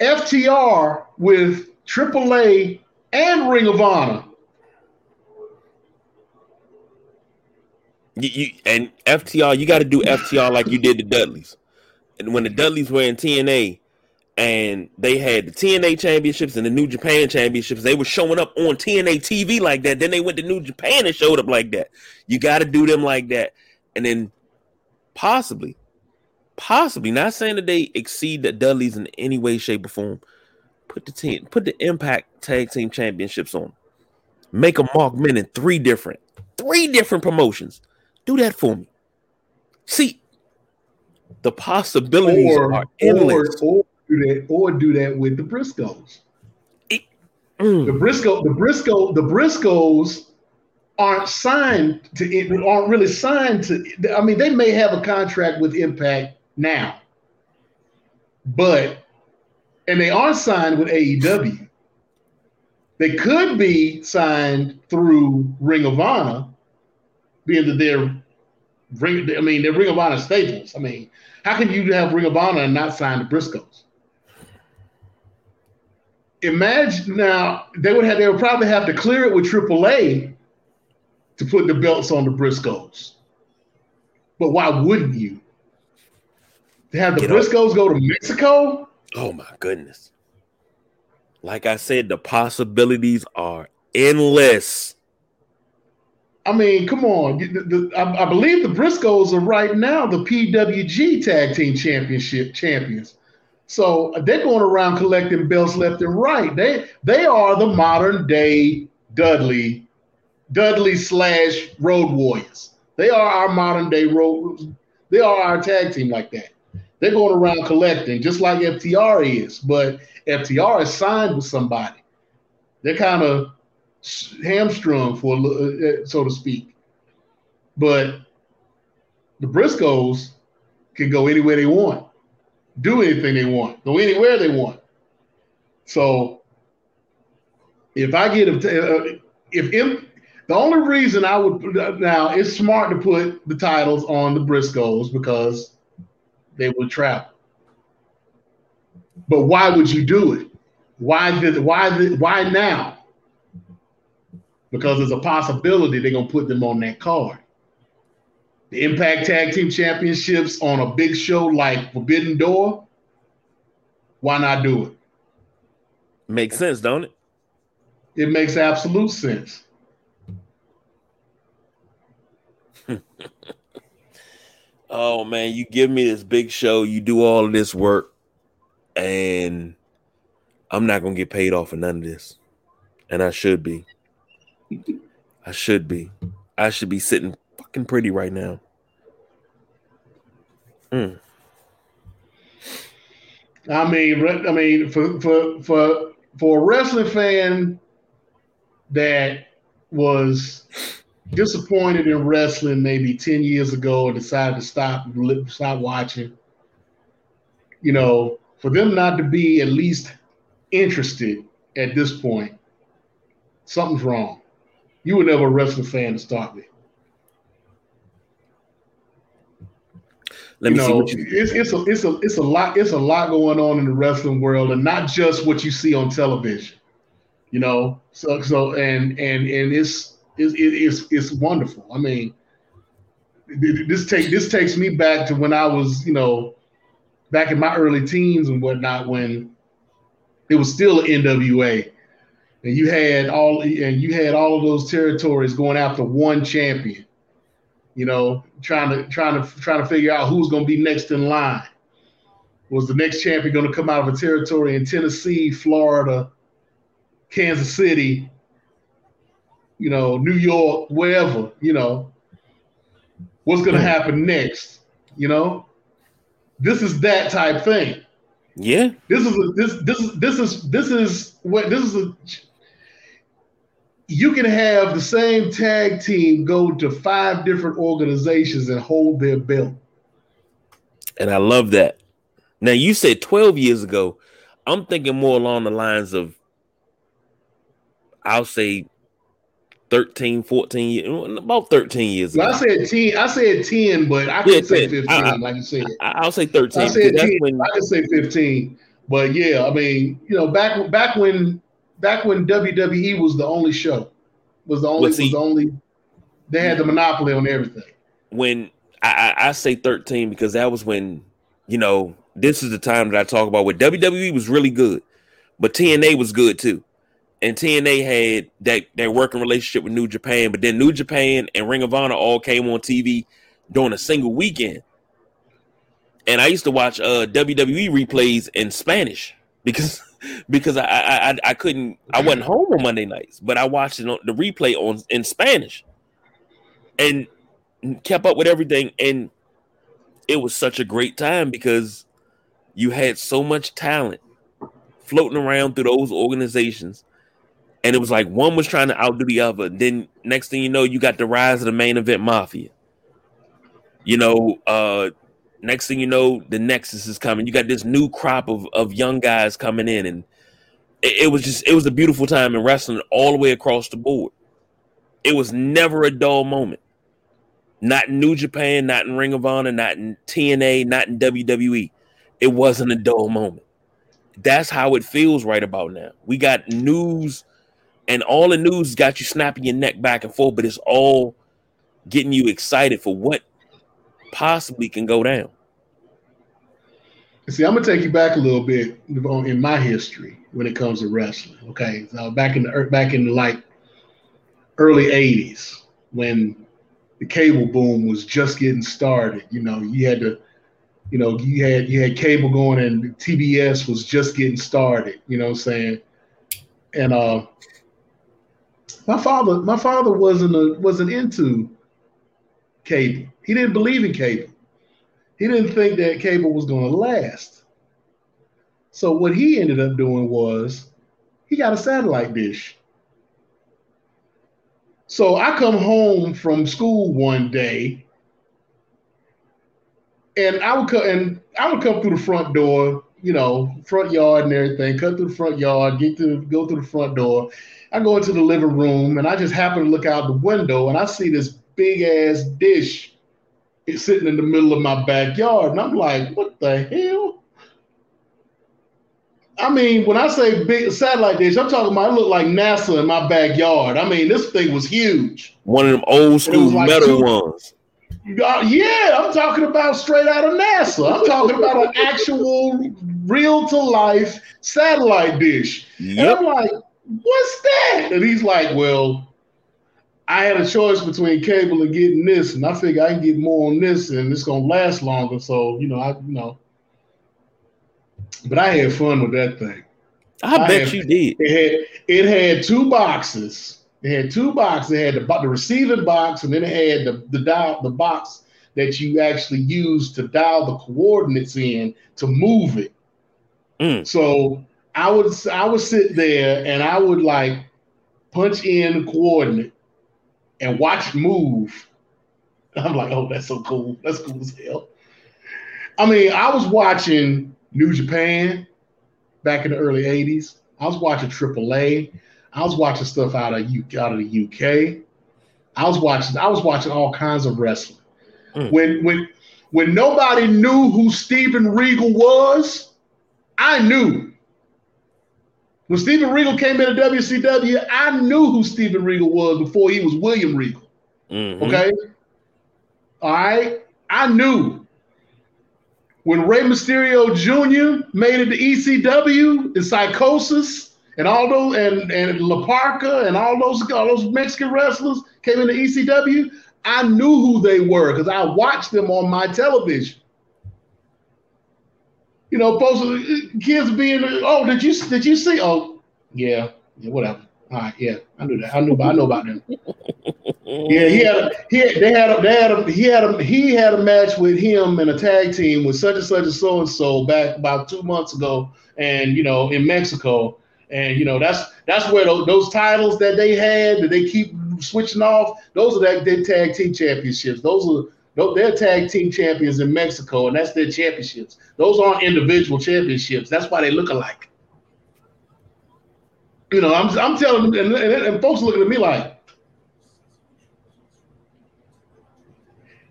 FTR with AAA and Ring of Honor. You, you and FTR, you got to do FTR like you did the Dudleys. And when the Dudleys were in TNA, and they had the TNA championships and the New Japan championships. They were showing up on TNA TV like that. Then they went to New Japan and showed up like that. You got to do them like that, and then possibly, possibly not saying that they exceed the Dudleys in any way, shape, or form. Put the team, put the Impact Tag Team Championships on. Make a Mark Men in three different, three different promotions. Do that for me. See, The possibilities or, are endless. Or, or, do that, or do that with the Briscoes. It, mm. The Briscoe, the Briscoe, the Briscoes aren't signed to aren't really signed to. I mean, they may have a contract with Impact now, but and they are signed with AEW. They could be signed through Ring of Honor, being that they're Ring. I mean, they're Ring of Honor staples. I mean, how can you have Ring of Honor and not sign the Briscoes? Imagine now they would have they would probably have to clear it with AAA to put the belts on the Briscoes. But why wouldn't you? To have the Get Briscoes up. go to Mexico? Oh my goodness. Like I said, the possibilities are endless. I mean, come on. The, the, I, I, believe the Briscoes are right now the PWG Tag Team Championship champions. So they're going around collecting belts left and right. They they are the modern day Dudley, Dudley slash Road Warriors. They are our modern day road. They are our tag team like that. They're going around collecting, just like FTR is. But FTR is signed with somebody. They're kind of hamstrung for, uh, uh, so to speak. But the Briscoes can go anywhere they want, do anything they want, go anywhere they want. So if I get uh, if if the only reason I would now it's smart to put the titles on the Briscoes because they would travel. But why would you do it? Why did why why now? Because there's a possibility they're gonna put them on that card. The Impact Tag Team Championships on a big show like Forbidden Door. Why not do it? Makes sense, don't it? It makes absolute sense. oh man, you give me this big show, you do all of this work, and I'm not gonna get paid off for none of this. And I should be. I should be. I should be sitting fucking pretty right now. Mm. I mean, I mean, for for for for a wrestling fan that was disappointed in wrestling maybe 10 years ago and decided to stop stop watching you know for them not to be at least interested at this point something's wrong you were never a wrestling fan to start with Let you me know, see what you it's, it's a it's a it's a lot it's a lot going on in the wrestling world and not just what you see on television you know so so and and and it's it's, it's, it's wonderful. I mean, this take this takes me back to when I was, you know, back in my early teens and whatnot, when it was still NWA, and you had all and you had all of those territories going after one champion. You know, trying to trying to trying to figure out who's going to be next in line. Was the next champion going to come out of a territory in Tennessee, Florida, Kansas City, you know, New York, wherever, you know, what's going to happen next? You know, this is that type thing. Yeah. This is a, this this is this is this is what this is a. You can have the same tag team go to five different organizations and hold their belt. And I love that. Now you said 12 years ago. I'm thinking more along the lines of I'll say 13, 14 years, about 13 years well, I said 10, I said 10, but I can yeah, say 15, I, like you said. I, will say 13. I said 10, when... I can say 15. But yeah, I mean, you know, back back when back when WWE was the only show, was the only see, was the only they had the monopoly on everything. When I, I say 13 because that was when, you know, this is the time that I talk about where WWE was really good, but TNA was good too and TNA had that that working relationship with New Japan, but then New Japan and Ring of Honor all came on TV during a single weekend. And I used to watch uh, WWE replays in Spanish because because I, I I couldn't I wasn't home on Monday nights, but I watched it on, the replay on in Spanish and kept up with everything. And it was such a great time because you had so much talent floating around through those organizations. And it was like one was trying to outdo the other. Then next thing you know, you got the rise of the main event mafia. You know, uh, next thing you know, the Nexus is coming. You got this new crop of, of young guys coming in, and it, it was just it was a beautiful time in wrestling all the way across the board. It was never a dull moment. Not in New Japan, not in Ring of Honor, not in TNA, not in WWE. It wasn't a dull moment. That's how it feels right about now. We got news, and all the news got you snapping your neck back and forth, but it's all getting you excited for what possibly can go down. See, I'm gonna take you back a little bit in my history when it comes to wrestling. Okay, so back in the back in like early '80s when the cable boom was just getting started. You know, you had to, you know, you had you had cable going and TBS was just getting started. You know what I'm saying? And uh, my father, my father wasn't a, wasn't into cable. He didn't believe in cable. He didn't think that cable was going to last. So what he ended up doing was he got a satellite dish. So I come home from school one day, and I would come and I would come through the front door, you know, front yard and everything. Cut through the front yard, get to go through the front door. I go into the living room, and I just happen to look out the window, and I see this big ass dish sitting in the middle of my backyard. And I'm like, what the hell? I mean, when I say big satellite dish, I'm talking about it looked like NASA in my backyard. I mean, this thing was huge. One of them old school like metal two, ones. Uh, yeah, I'm talking about straight out of NASA. I'm talking about an actual real to life satellite dish. Yep. And I'm like, what's that? And he's like, well, I had a choice between cable and getting this, and I figure I can get more on this, and it's gonna last longer. So you know, I you know, but I had fun with that thing. I, I bet had, you did. It had it had two boxes. It had two boxes. It had the the receiving box, and then it had the the dial the box that you actually use to dial the coordinates in to move it. Mm. So I would I would sit there and I would like punch in the coordinate and watch move. I'm like, oh, that's so cool. That's cool as hell. I mean, I was watching New Japan back in the early 80s. I was watching AAA. I was watching stuff out of U- out of the UK. I was watching I was watching all kinds of wrestling. Mm. When when when nobody knew who Steven Regal was, I knew. When Steven Regal came into WCW, I knew who Steven Regal was before he was William Regal. Mm-hmm. Okay. All right. I knew when Rey Mysterio Jr. made it to ECW and Psicosis and all those and and La Parka and all those all those Mexican wrestlers came into ECW, I knew who they were because I watched them on my television you know, folks, kids being, oh, did you did you see? Oh, yeah, yeah, whatever. All right, yeah, I knew that. I knew, I know about them. yeah, he had, a, he had, they had, a, they had, a, he had, a, he had a match with him in a tag team with such and such and so and so back about two months ago, and you know, in Mexico, and you know, that's that's where those, those titles that they had that they keep switching off. Those are that their tag team championships. Those are they're tag team champions in Mexico, and that's their championships. Those aren't individual championships. That's why they look alike. You know, I'm, I'm telling them, and, and, and folks looking at me like,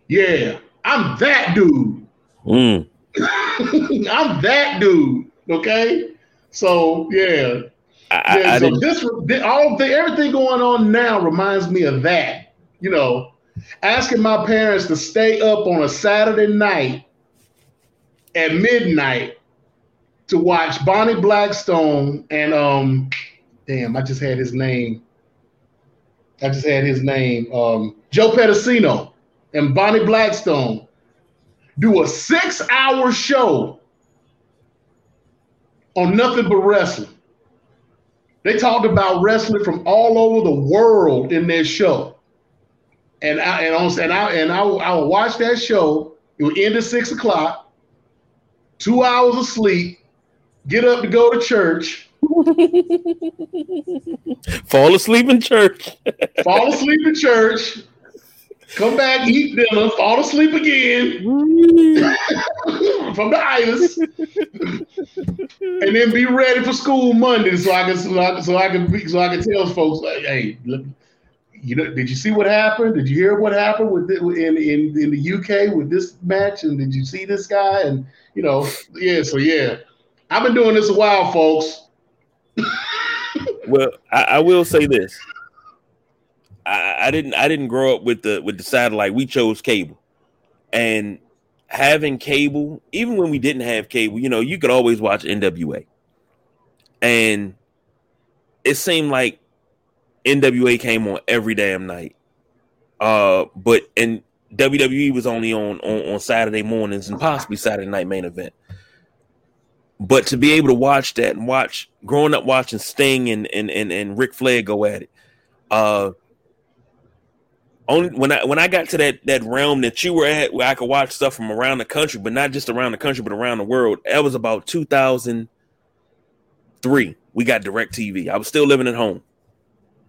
yeah, I'm that dude. Mm. I'm that dude. Okay, so yeah, I, yeah. I, so this, all the everything going on now reminds me of that. You know, asking my parents to stay up on a Saturday night at midnight to watch Boni Blackstone and um damn, I just had his name. I just had his name. Um, Joe Pedicino and Boni Blackstone do a six-hour show on nothing but wrestling. They talked about wrestling from all over the world in their show and I and on and I and I, I will watch that show It would end at six o'clock. Two hours of sleep. Get up to go to church. Fall asleep in church. fall asleep in church. Come back, eat dinner, fall asleep again from the itis, and then be ready for school Monday so I can so I, so I can so I can tell folks like, hey, look, you know, did you see what happened? Did you hear what happened with the, in in in the UK with this match? And did you see this guy? And you know, yeah. So yeah, I've been doing this a while, folks. well, I, I will say this. I, I didn't I didn't grow up with the with the satellite. We chose cable, and having cable, even when we didn't have cable, you know, you could always watch NWA, and it seemed like NWA came on every damn night. Uh, but and WWE was only on, on on Saturday mornings and possibly Saturday night main event. But to be able to watch that and watch growing up watching Sting and and and, and Ric Flair go at it, uh, only when I when I got to that that realm that you were at where I could watch stuff from around the country, but not just around the country, but around the world. That was about 2003. We got DirecTV. I was still living at home.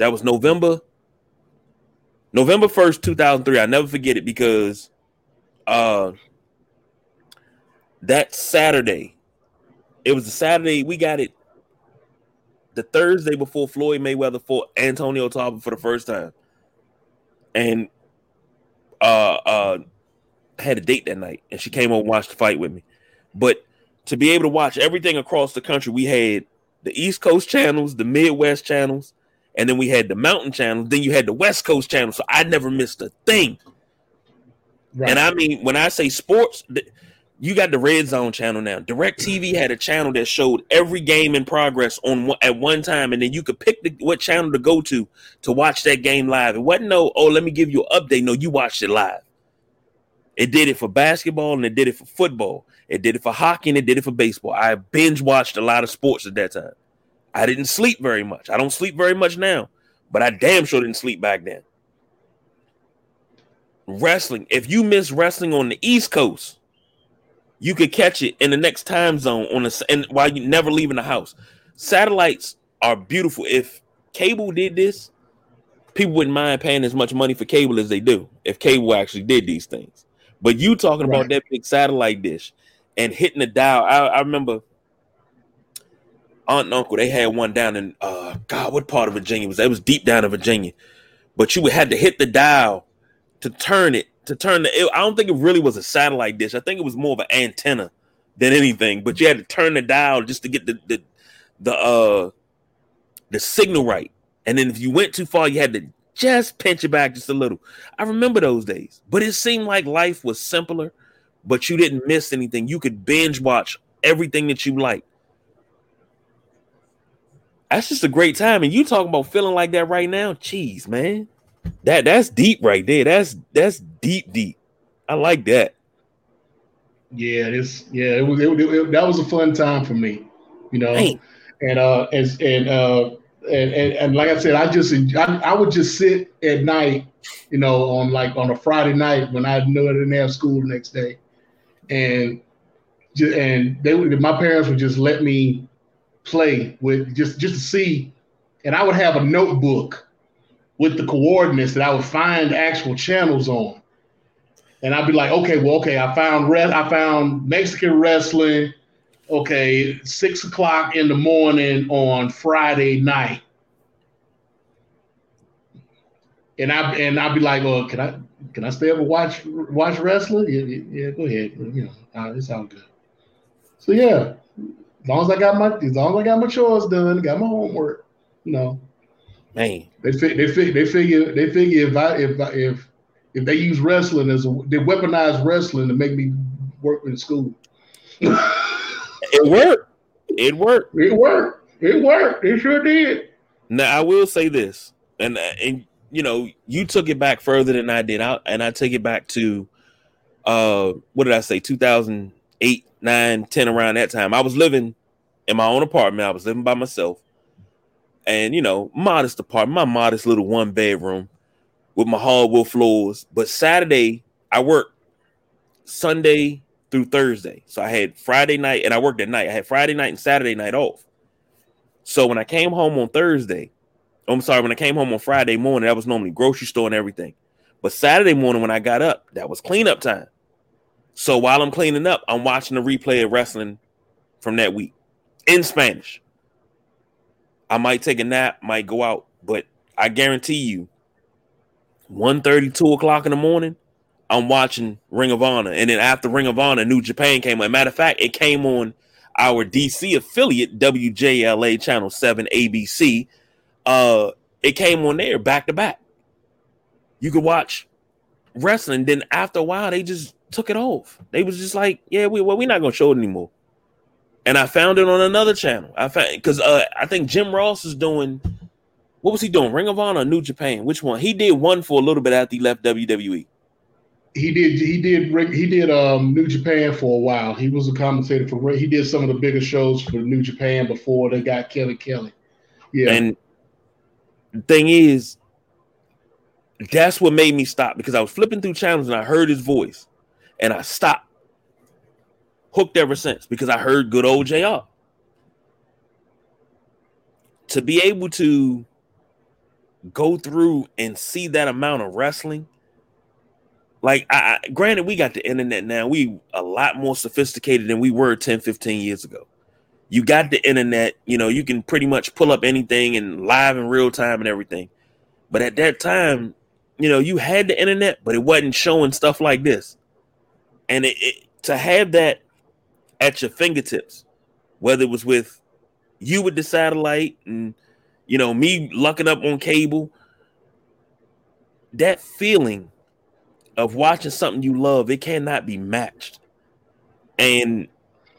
That was November November 1st, 2003. I never forget it because uh that Saturday, it was the Saturday we got it the Thursday before Floyd Mayweather fought Antonio Tarver for the first time and uh uh had a date that night and she came over and watched the fight with me. But to be able to watch everything across the country, we had the East Coast channels, the Midwest channels, and then we had the mountain Channel, then you had the West Coast channel. So I never missed a thing. Right. And I mean, when I say sports, you got the Red Zone channel now. DirecTV had a channel that showed every game in progress on at one time, and then you could pick the, what channel to go to to watch that game live. It wasn't no, oh, let me give you an update. No, you watched it live. It did it for basketball and it did it for football. It did it for hockey and it did it for baseball. I binge watched a lot of sports at that time. I didn't sleep very much. I don't sleep very much now, but I damn sure didn't sleep back then. Wrestling. If you miss wrestling on the East Coast, you could catch it in the next time zone on a and while you never leaving the house. Satellites are beautiful. If cable did this, people wouldn't mind paying as much money for cable as they do if cable actually did these things. But you talking right. about that big satellite dish and hitting the dial. I, I, remember aunt and uncle, they had one down in uh God, what part of Virginia was that? It was deep down in Virginia. But you had to hit the dial to turn it to turn the. It, I don't think it really was a satellite dish. I think it was more of an antenna than anything. But you had to turn the dial just to get the the the uh the signal right. And then if you went too far, you had to just pinch it back just a little. I remember those days, but it seemed like life was simpler, but you didn't miss anything. You could binge watch everything that you like. That's just a great time. And you talking about feeling like that right now? Jeez, man. That that's deep right there. That's that's deep, deep. I like that. Yeah, this yeah. It was it, it, that was a fun time for me, you know. Hey. And uh, as and uh, and, and and like I said, I just I, I would just sit at night, you know, on like on a Friday night when I knew I didn't have school the next day, and and they would my parents would just let me play with just just to see, and I would have a notebook with the coordinates that I would find actual channels on. And I'd be like, okay, well, okay, I found re- I found Mexican wrestling. Okay, six o'clock in the morning on Friday night. And I and I'd be like, oh, can I can I stay up and watch watch wrestling? Yeah, yeah, go ahead. You know, uh, it's all good. So yeah, as long as I got my as long as I got my chores done, got my homework, you know, Man, they they they figure they figure if I if if if they use wrestling as a they weaponize wrestling to make me work in school. it worked. It worked. It worked. It worked. It sure did. Now I will say this, and and you know you took it back further than I did, I, and I take it back to uh what did I say 2008, 9, 10 around that time. I was living in my own apartment. I was living by myself and you know, modest apartment, my modest little one bedroom with my hardwood floors. But Saturday, I worked Sunday through Thursday. So I had Friday night and I worked at night. I had Friday night and Saturday night off. So when I came home on Thursday, I'm sorry, when I came home on Friday morning, that was normally grocery store and everything. But Saturday morning when I got up, that was cleanup time. So while I'm cleaning up, I'm watching the replay of wrestling from that week in Spanish. I might take a nap, might go out, but I guarantee you, 1 2 o'clock in the morning, I'm watching Ring of Honor. And then after Ring of Honor, New Japan came on. Matter of fact, it came on our DC affiliate, WJLA Channel 7 ABC. Uh, it came on there back to back. You could watch wrestling. Then after a while, they just took it off. They was just like, yeah, we well, we're not gonna show it anymore. And I found it on another channel. I found because uh, I think Jim Ross is doing what was he doing? Ring of Honor, or New Japan? Which one? He did one for a little bit after he left WWE he did he did he did um New Japan for a while. He was a commentator for he did some of the biggest shows for New Japan before they got Kelly Kelly. Yeah. And the thing is, that's what made me stop because I was flipping through channels and I heard his voice and I stopped. Hooked ever since because I heard good old JR. To be able to go through and see that amount of wrestling like I, granted we got the internet now we a lot more sophisticated than we were 10 15 years ago you got the internet you know you can pretty much pull up anything and live in real time and everything but at that time you know you had the internet but it wasn't showing stuff like this and it, it, to have that at your fingertips whether it was with you with the satellite and you know me looking up on cable that feeling of watching something you love, it cannot be matched. And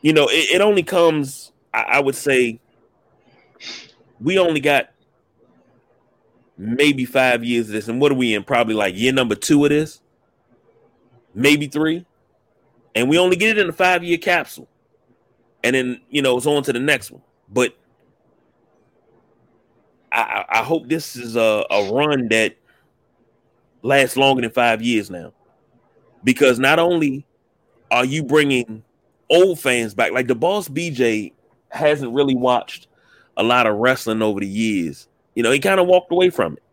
you know, it, it only comes, I, I would say, we only got maybe five years of this. And what are we in? Probably like year number two of this, maybe three. And we only get it in a five year capsule. And then, you know, it's on to the next one. But I, I hope this is a, a run that lasts longer than five years now, because not only are you bringing old fans back, like the boss BJ hasn't really watched a lot of wrestling over the years. You know, he kind of walked away from it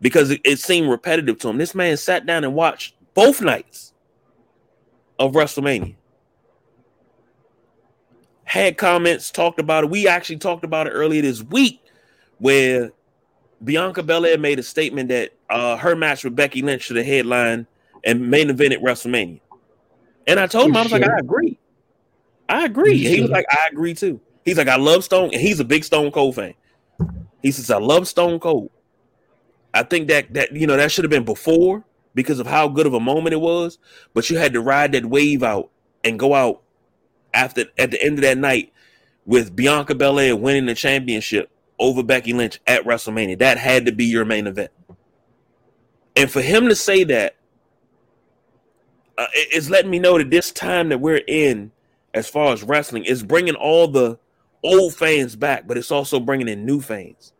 because it, it seemed repetitive to him. This man sat down and watched both nights of WrestleMania. Had comments, talked about it. We actually talked about it earlier this week where Bianca Belair made a statement that uh, her match with Becky Lynch should have headline and main event at WrestleMania. And I told him, I was like, I agree. I agree. He was like, I agree too. He's like, I love Stone, and he's a big Stone Cold fan. He says, I love Stone Cold. I think that that you know that should have been before because of how good of a moment it was, but you had to ride that wave out and go out after at the end of that night with Bianca Belair winning the championship over Becky Lynch at WrestleMania. That had to be your main event. And for him to say that, uh, it's letting me know that this time that we're in, as far as wrestling, is bringing all the old fans back, but it's also bringing in new fans.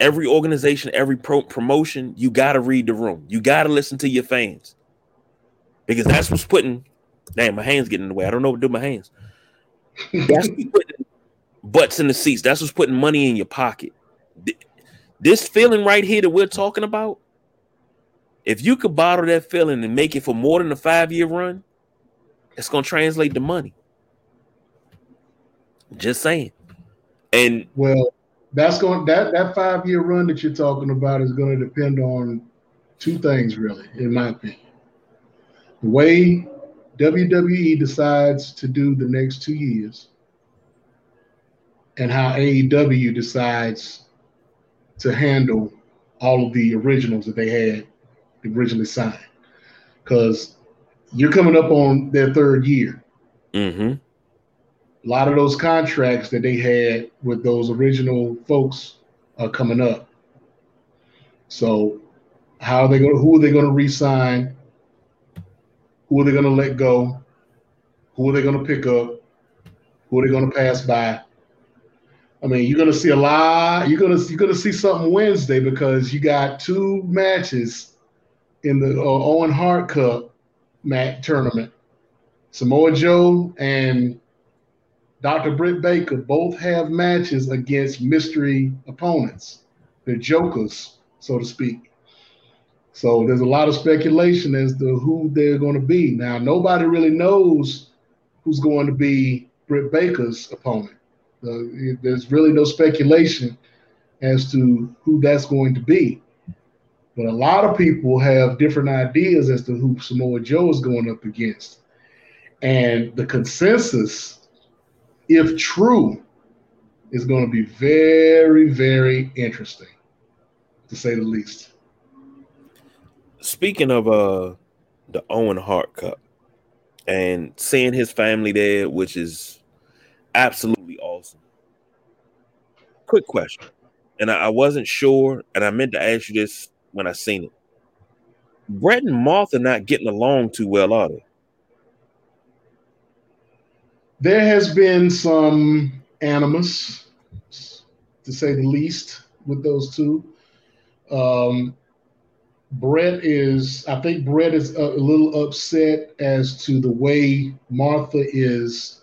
Every organization, every pro- promotion, you got to read the room. You got to listen to your fans because that's what's putting. Damn, my hands getting in the way. I don't know what to do with my hands. That's putting butts in the seats. That's what's putting money in your pocket. This feeling right here that we're talking about, if you could bottle that feeling and make it for more than a five year run, it's gonna translate to money. Just saying. And well, that's going that that five year run that you're talking about is going to depend on two things, really, in my opinion. The way WWE decides to do the next two years, and how AEW decides to handle all of the originals that they had originally signed. Because you're coming up on their third year. Mm-hmm. A lot of those contracts that they had with those original folks are coming up. So, how are they going? To, who are they going to re-sign? Who are they going to let go? Who are they going to pick up? Who are they going to pass by? I mean, you're gonna see a lot. You're gonna you're gonna see something Wednesday because you got two matches in the uh, Owen Hart Cup mat tournament. Samoa Joe and Dr. Britt Baker both have matches against mystery opponents. They're jokers, so to speak. So there's a lot of speculation as to who they're going to be. Now, nobody really knows who's going to be Britt Baker's opponent. Uh, there's really no speculation as to who that's going to be. But a lot of people have different ideas as to who Samoa Joe is going up against. And the consensus, if true, is going to be very, very interesting, to say the least. Speaking of uh the Owen Hart Cup and seeing his family there, which is absolutely awesome. Quick question, and I, I wasn't sure, and I meant to ask you this when I seen it. Bret and Martha not getting along too well, are they? There has been some animus, to say the least, with those two. Um, Bret is, I think Bret is a, a little upset as to the way Martha is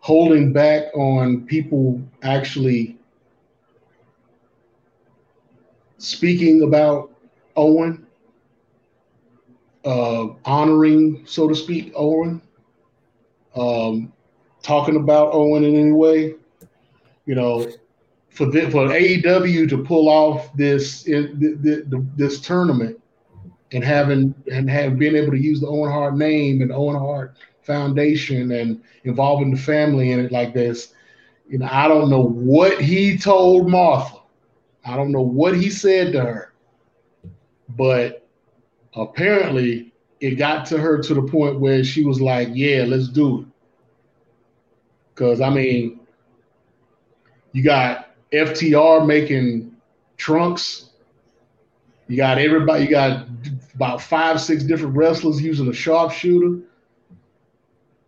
holding back on people actually speaking about Owen, uh, honoring, so to speak, Owen, um, talking about Owen in any way. You know, for the, for AEW to pull off this this tournament and having and have been able to use the Owen Hart name and Owen Hart Foundation and involving the family in it like this, you know, I don't know what he told Martha I don't know what he said to her, but apparently it got to her to the point where she was like, "Yeah, let's do it." Because I mean, you got FTR making trunks. You got everybody. You got about five, six different wrestlers using a sharpshooter.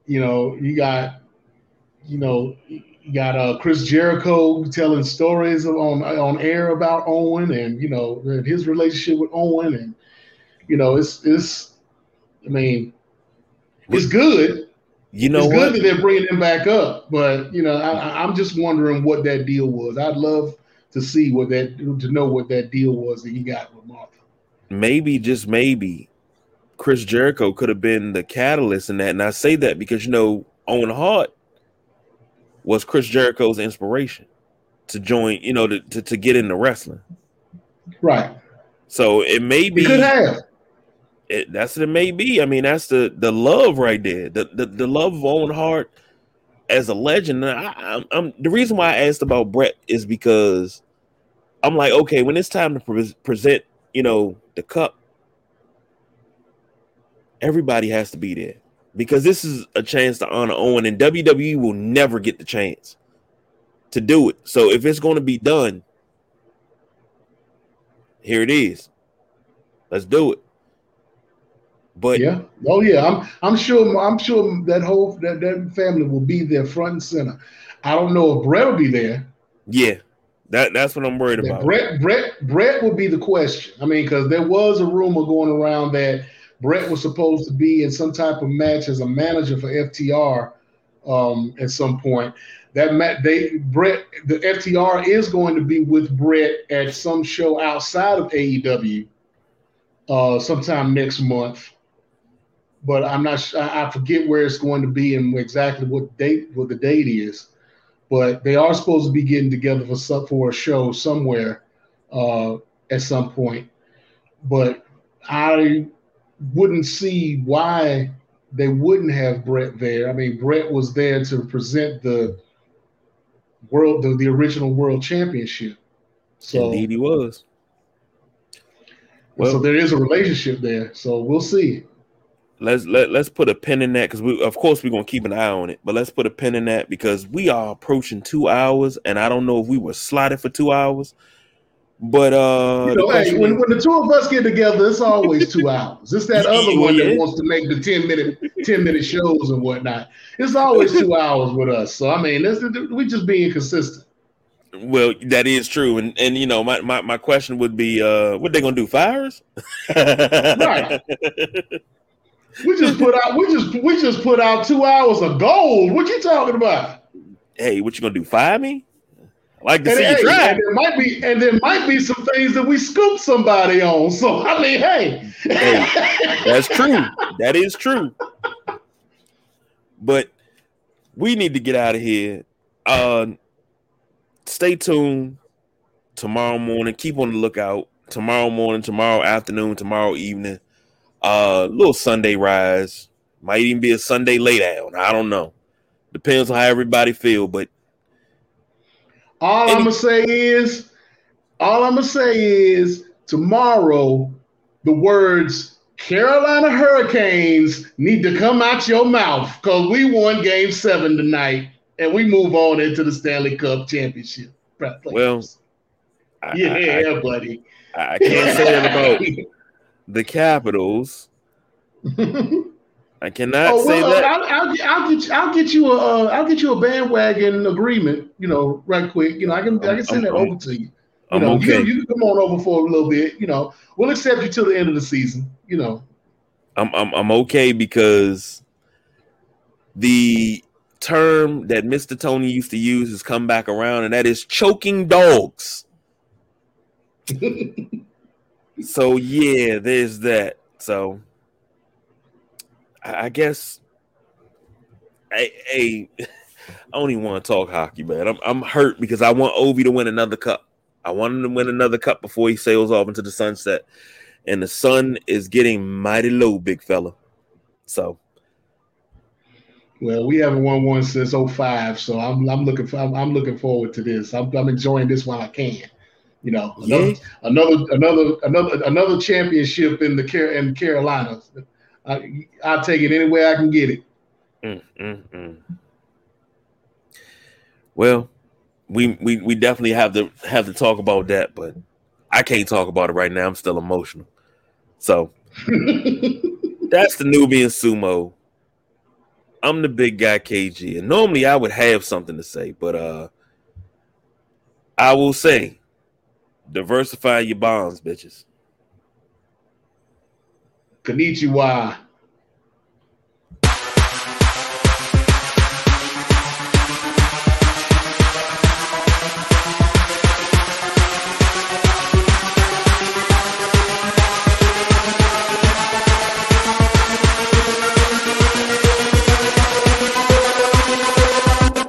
You know, you got, you know, you got uh, Chris Jericho telling stories on on air about Owen and you know his relationship with Owen and you know it's it's I mean it's good. You know it's what? good that they're bringing him back up, but you know I, I'm just wondering what that deal was. I'd love to see what that to know what that deal was that he got with Martha. Maybe just maybe Chris Jericho could have been the catalyst in that, and I say that because you know Owen Hart was Chris Jericho's inspiration to join, you know, to, to, to get into wrestling. Right. So it may be. It could have. It, that's what it may be. I mean, that's the the love right there. The the, the love of Owen Hart as a legend. I, I'm, I'm the reason why I asked about Bret is because I'm like, okay, when it's time to pre- present, you know, the cup, everybody has to be there because this is a chance to honor Owen, and WWE will never get the chance to do it. So if it's going to be done, here it is. Let's do it. But yeah, oh yeah, I'm I'm sure I'm sure that whole that, that family will be there front and center. I don't know if Bret will be there. Yeah, that that's what I'm worried about. Bret Brett Bret would be the question. I mean, because there was a rumor going around that Bret was supposed to be in some type of match as a manager for FTR um, at some point. That Matt, they Bret the FTR is going to be with Bret at some show outside of AEW uh, sometime next month. But I'm not. I forget where it's going to be and exactly what date, what the date is. But they are supposed to be getting together for some, for a show somewhere uh, at some point. But I wouldn't see why they wouldn't have Bret there. I mean, Bret was there to present the world, the, the original world championship. So indeed, he was. Well, so there is a relationship there. So we'll see. Let's let let's put a pin in that because we, of course, we're gonna keep an eye on it. But let's put a pin in that because we are approaching two hours, and I don't know if we were slotted for two hours. But uh, you know, hey, when, when the two of us get together, it's always two hours. It's that other one that wants to make the ten minute ten minute shows and whatnot. It's always two hours with us. So I mean, we're just being consistent. Well, that is true, and and you know, my my, my question would be, uh, what they gonna do? Fires? right. We just put out we just we just put out two hours of gold. What you talking about? Hey, what you gonna do? Fire me? I like to and see hey, you try. And there might be and there might be some things that we scoop somebody on. So I mean, hey, hey that's true. That is true. But we need to get out of here. Uh, stay tuned tomorrow morning. Keep on the lookout. Tomorrow morning, tomorrow afternoon, tomorrow evening. Uh, little Sunday rise. Might even be a Sunday lay down. I don't know. Depends on how everybody feel, but all any- I'm gonna say is, all I'm gonna say is tomorrow, the words Carolina Hurricanes need to come out your mouth because we won game seven tonight and we move on into the Stanley Cup championship. Well, yeah, I, I, buddy. I can't say that about the Capitals. I cannot oh, well, say that. I'll, I'll, I'll, get I'll get you a uh, I'll get you a bandwagon agreement. You know, right quick. You know, I can I can send I'm, that I'm, over to you. You I'm know, okay. you, you can come on over for a little bit. You know, we'll accept you till the end of the season. You know, I'm I'm I'm okay because the term that Mr. Tony used to use has come back around, and that is choking dogs. so yeah, there's that. So I guess I, I, I don't even want to talk hockey, man. I'm I'm hurt because I want Ovi to win another cup. I want him to win another cup before he sails off into the sunset. And the sun is getting mighty low, big fella. So well, we haven't won one since 05, so I'm I'm looking for, I'm, I'm looking forward to this. I'm, I'm enjoying this while I can. You know, another yeah. another another another another championship in the Car- in Carolina. I, I'll take it any way I can get it. Mm, mm, mm. Well, we, we we definitely have to have to talk about that, but I can't talk about it right now. I'm still emotional. So that's the Nubian sumo. I'm the big guy KG, and normally I would have something to say, but uh, I will say, diversify your bonds, bitches. Konnichiwa.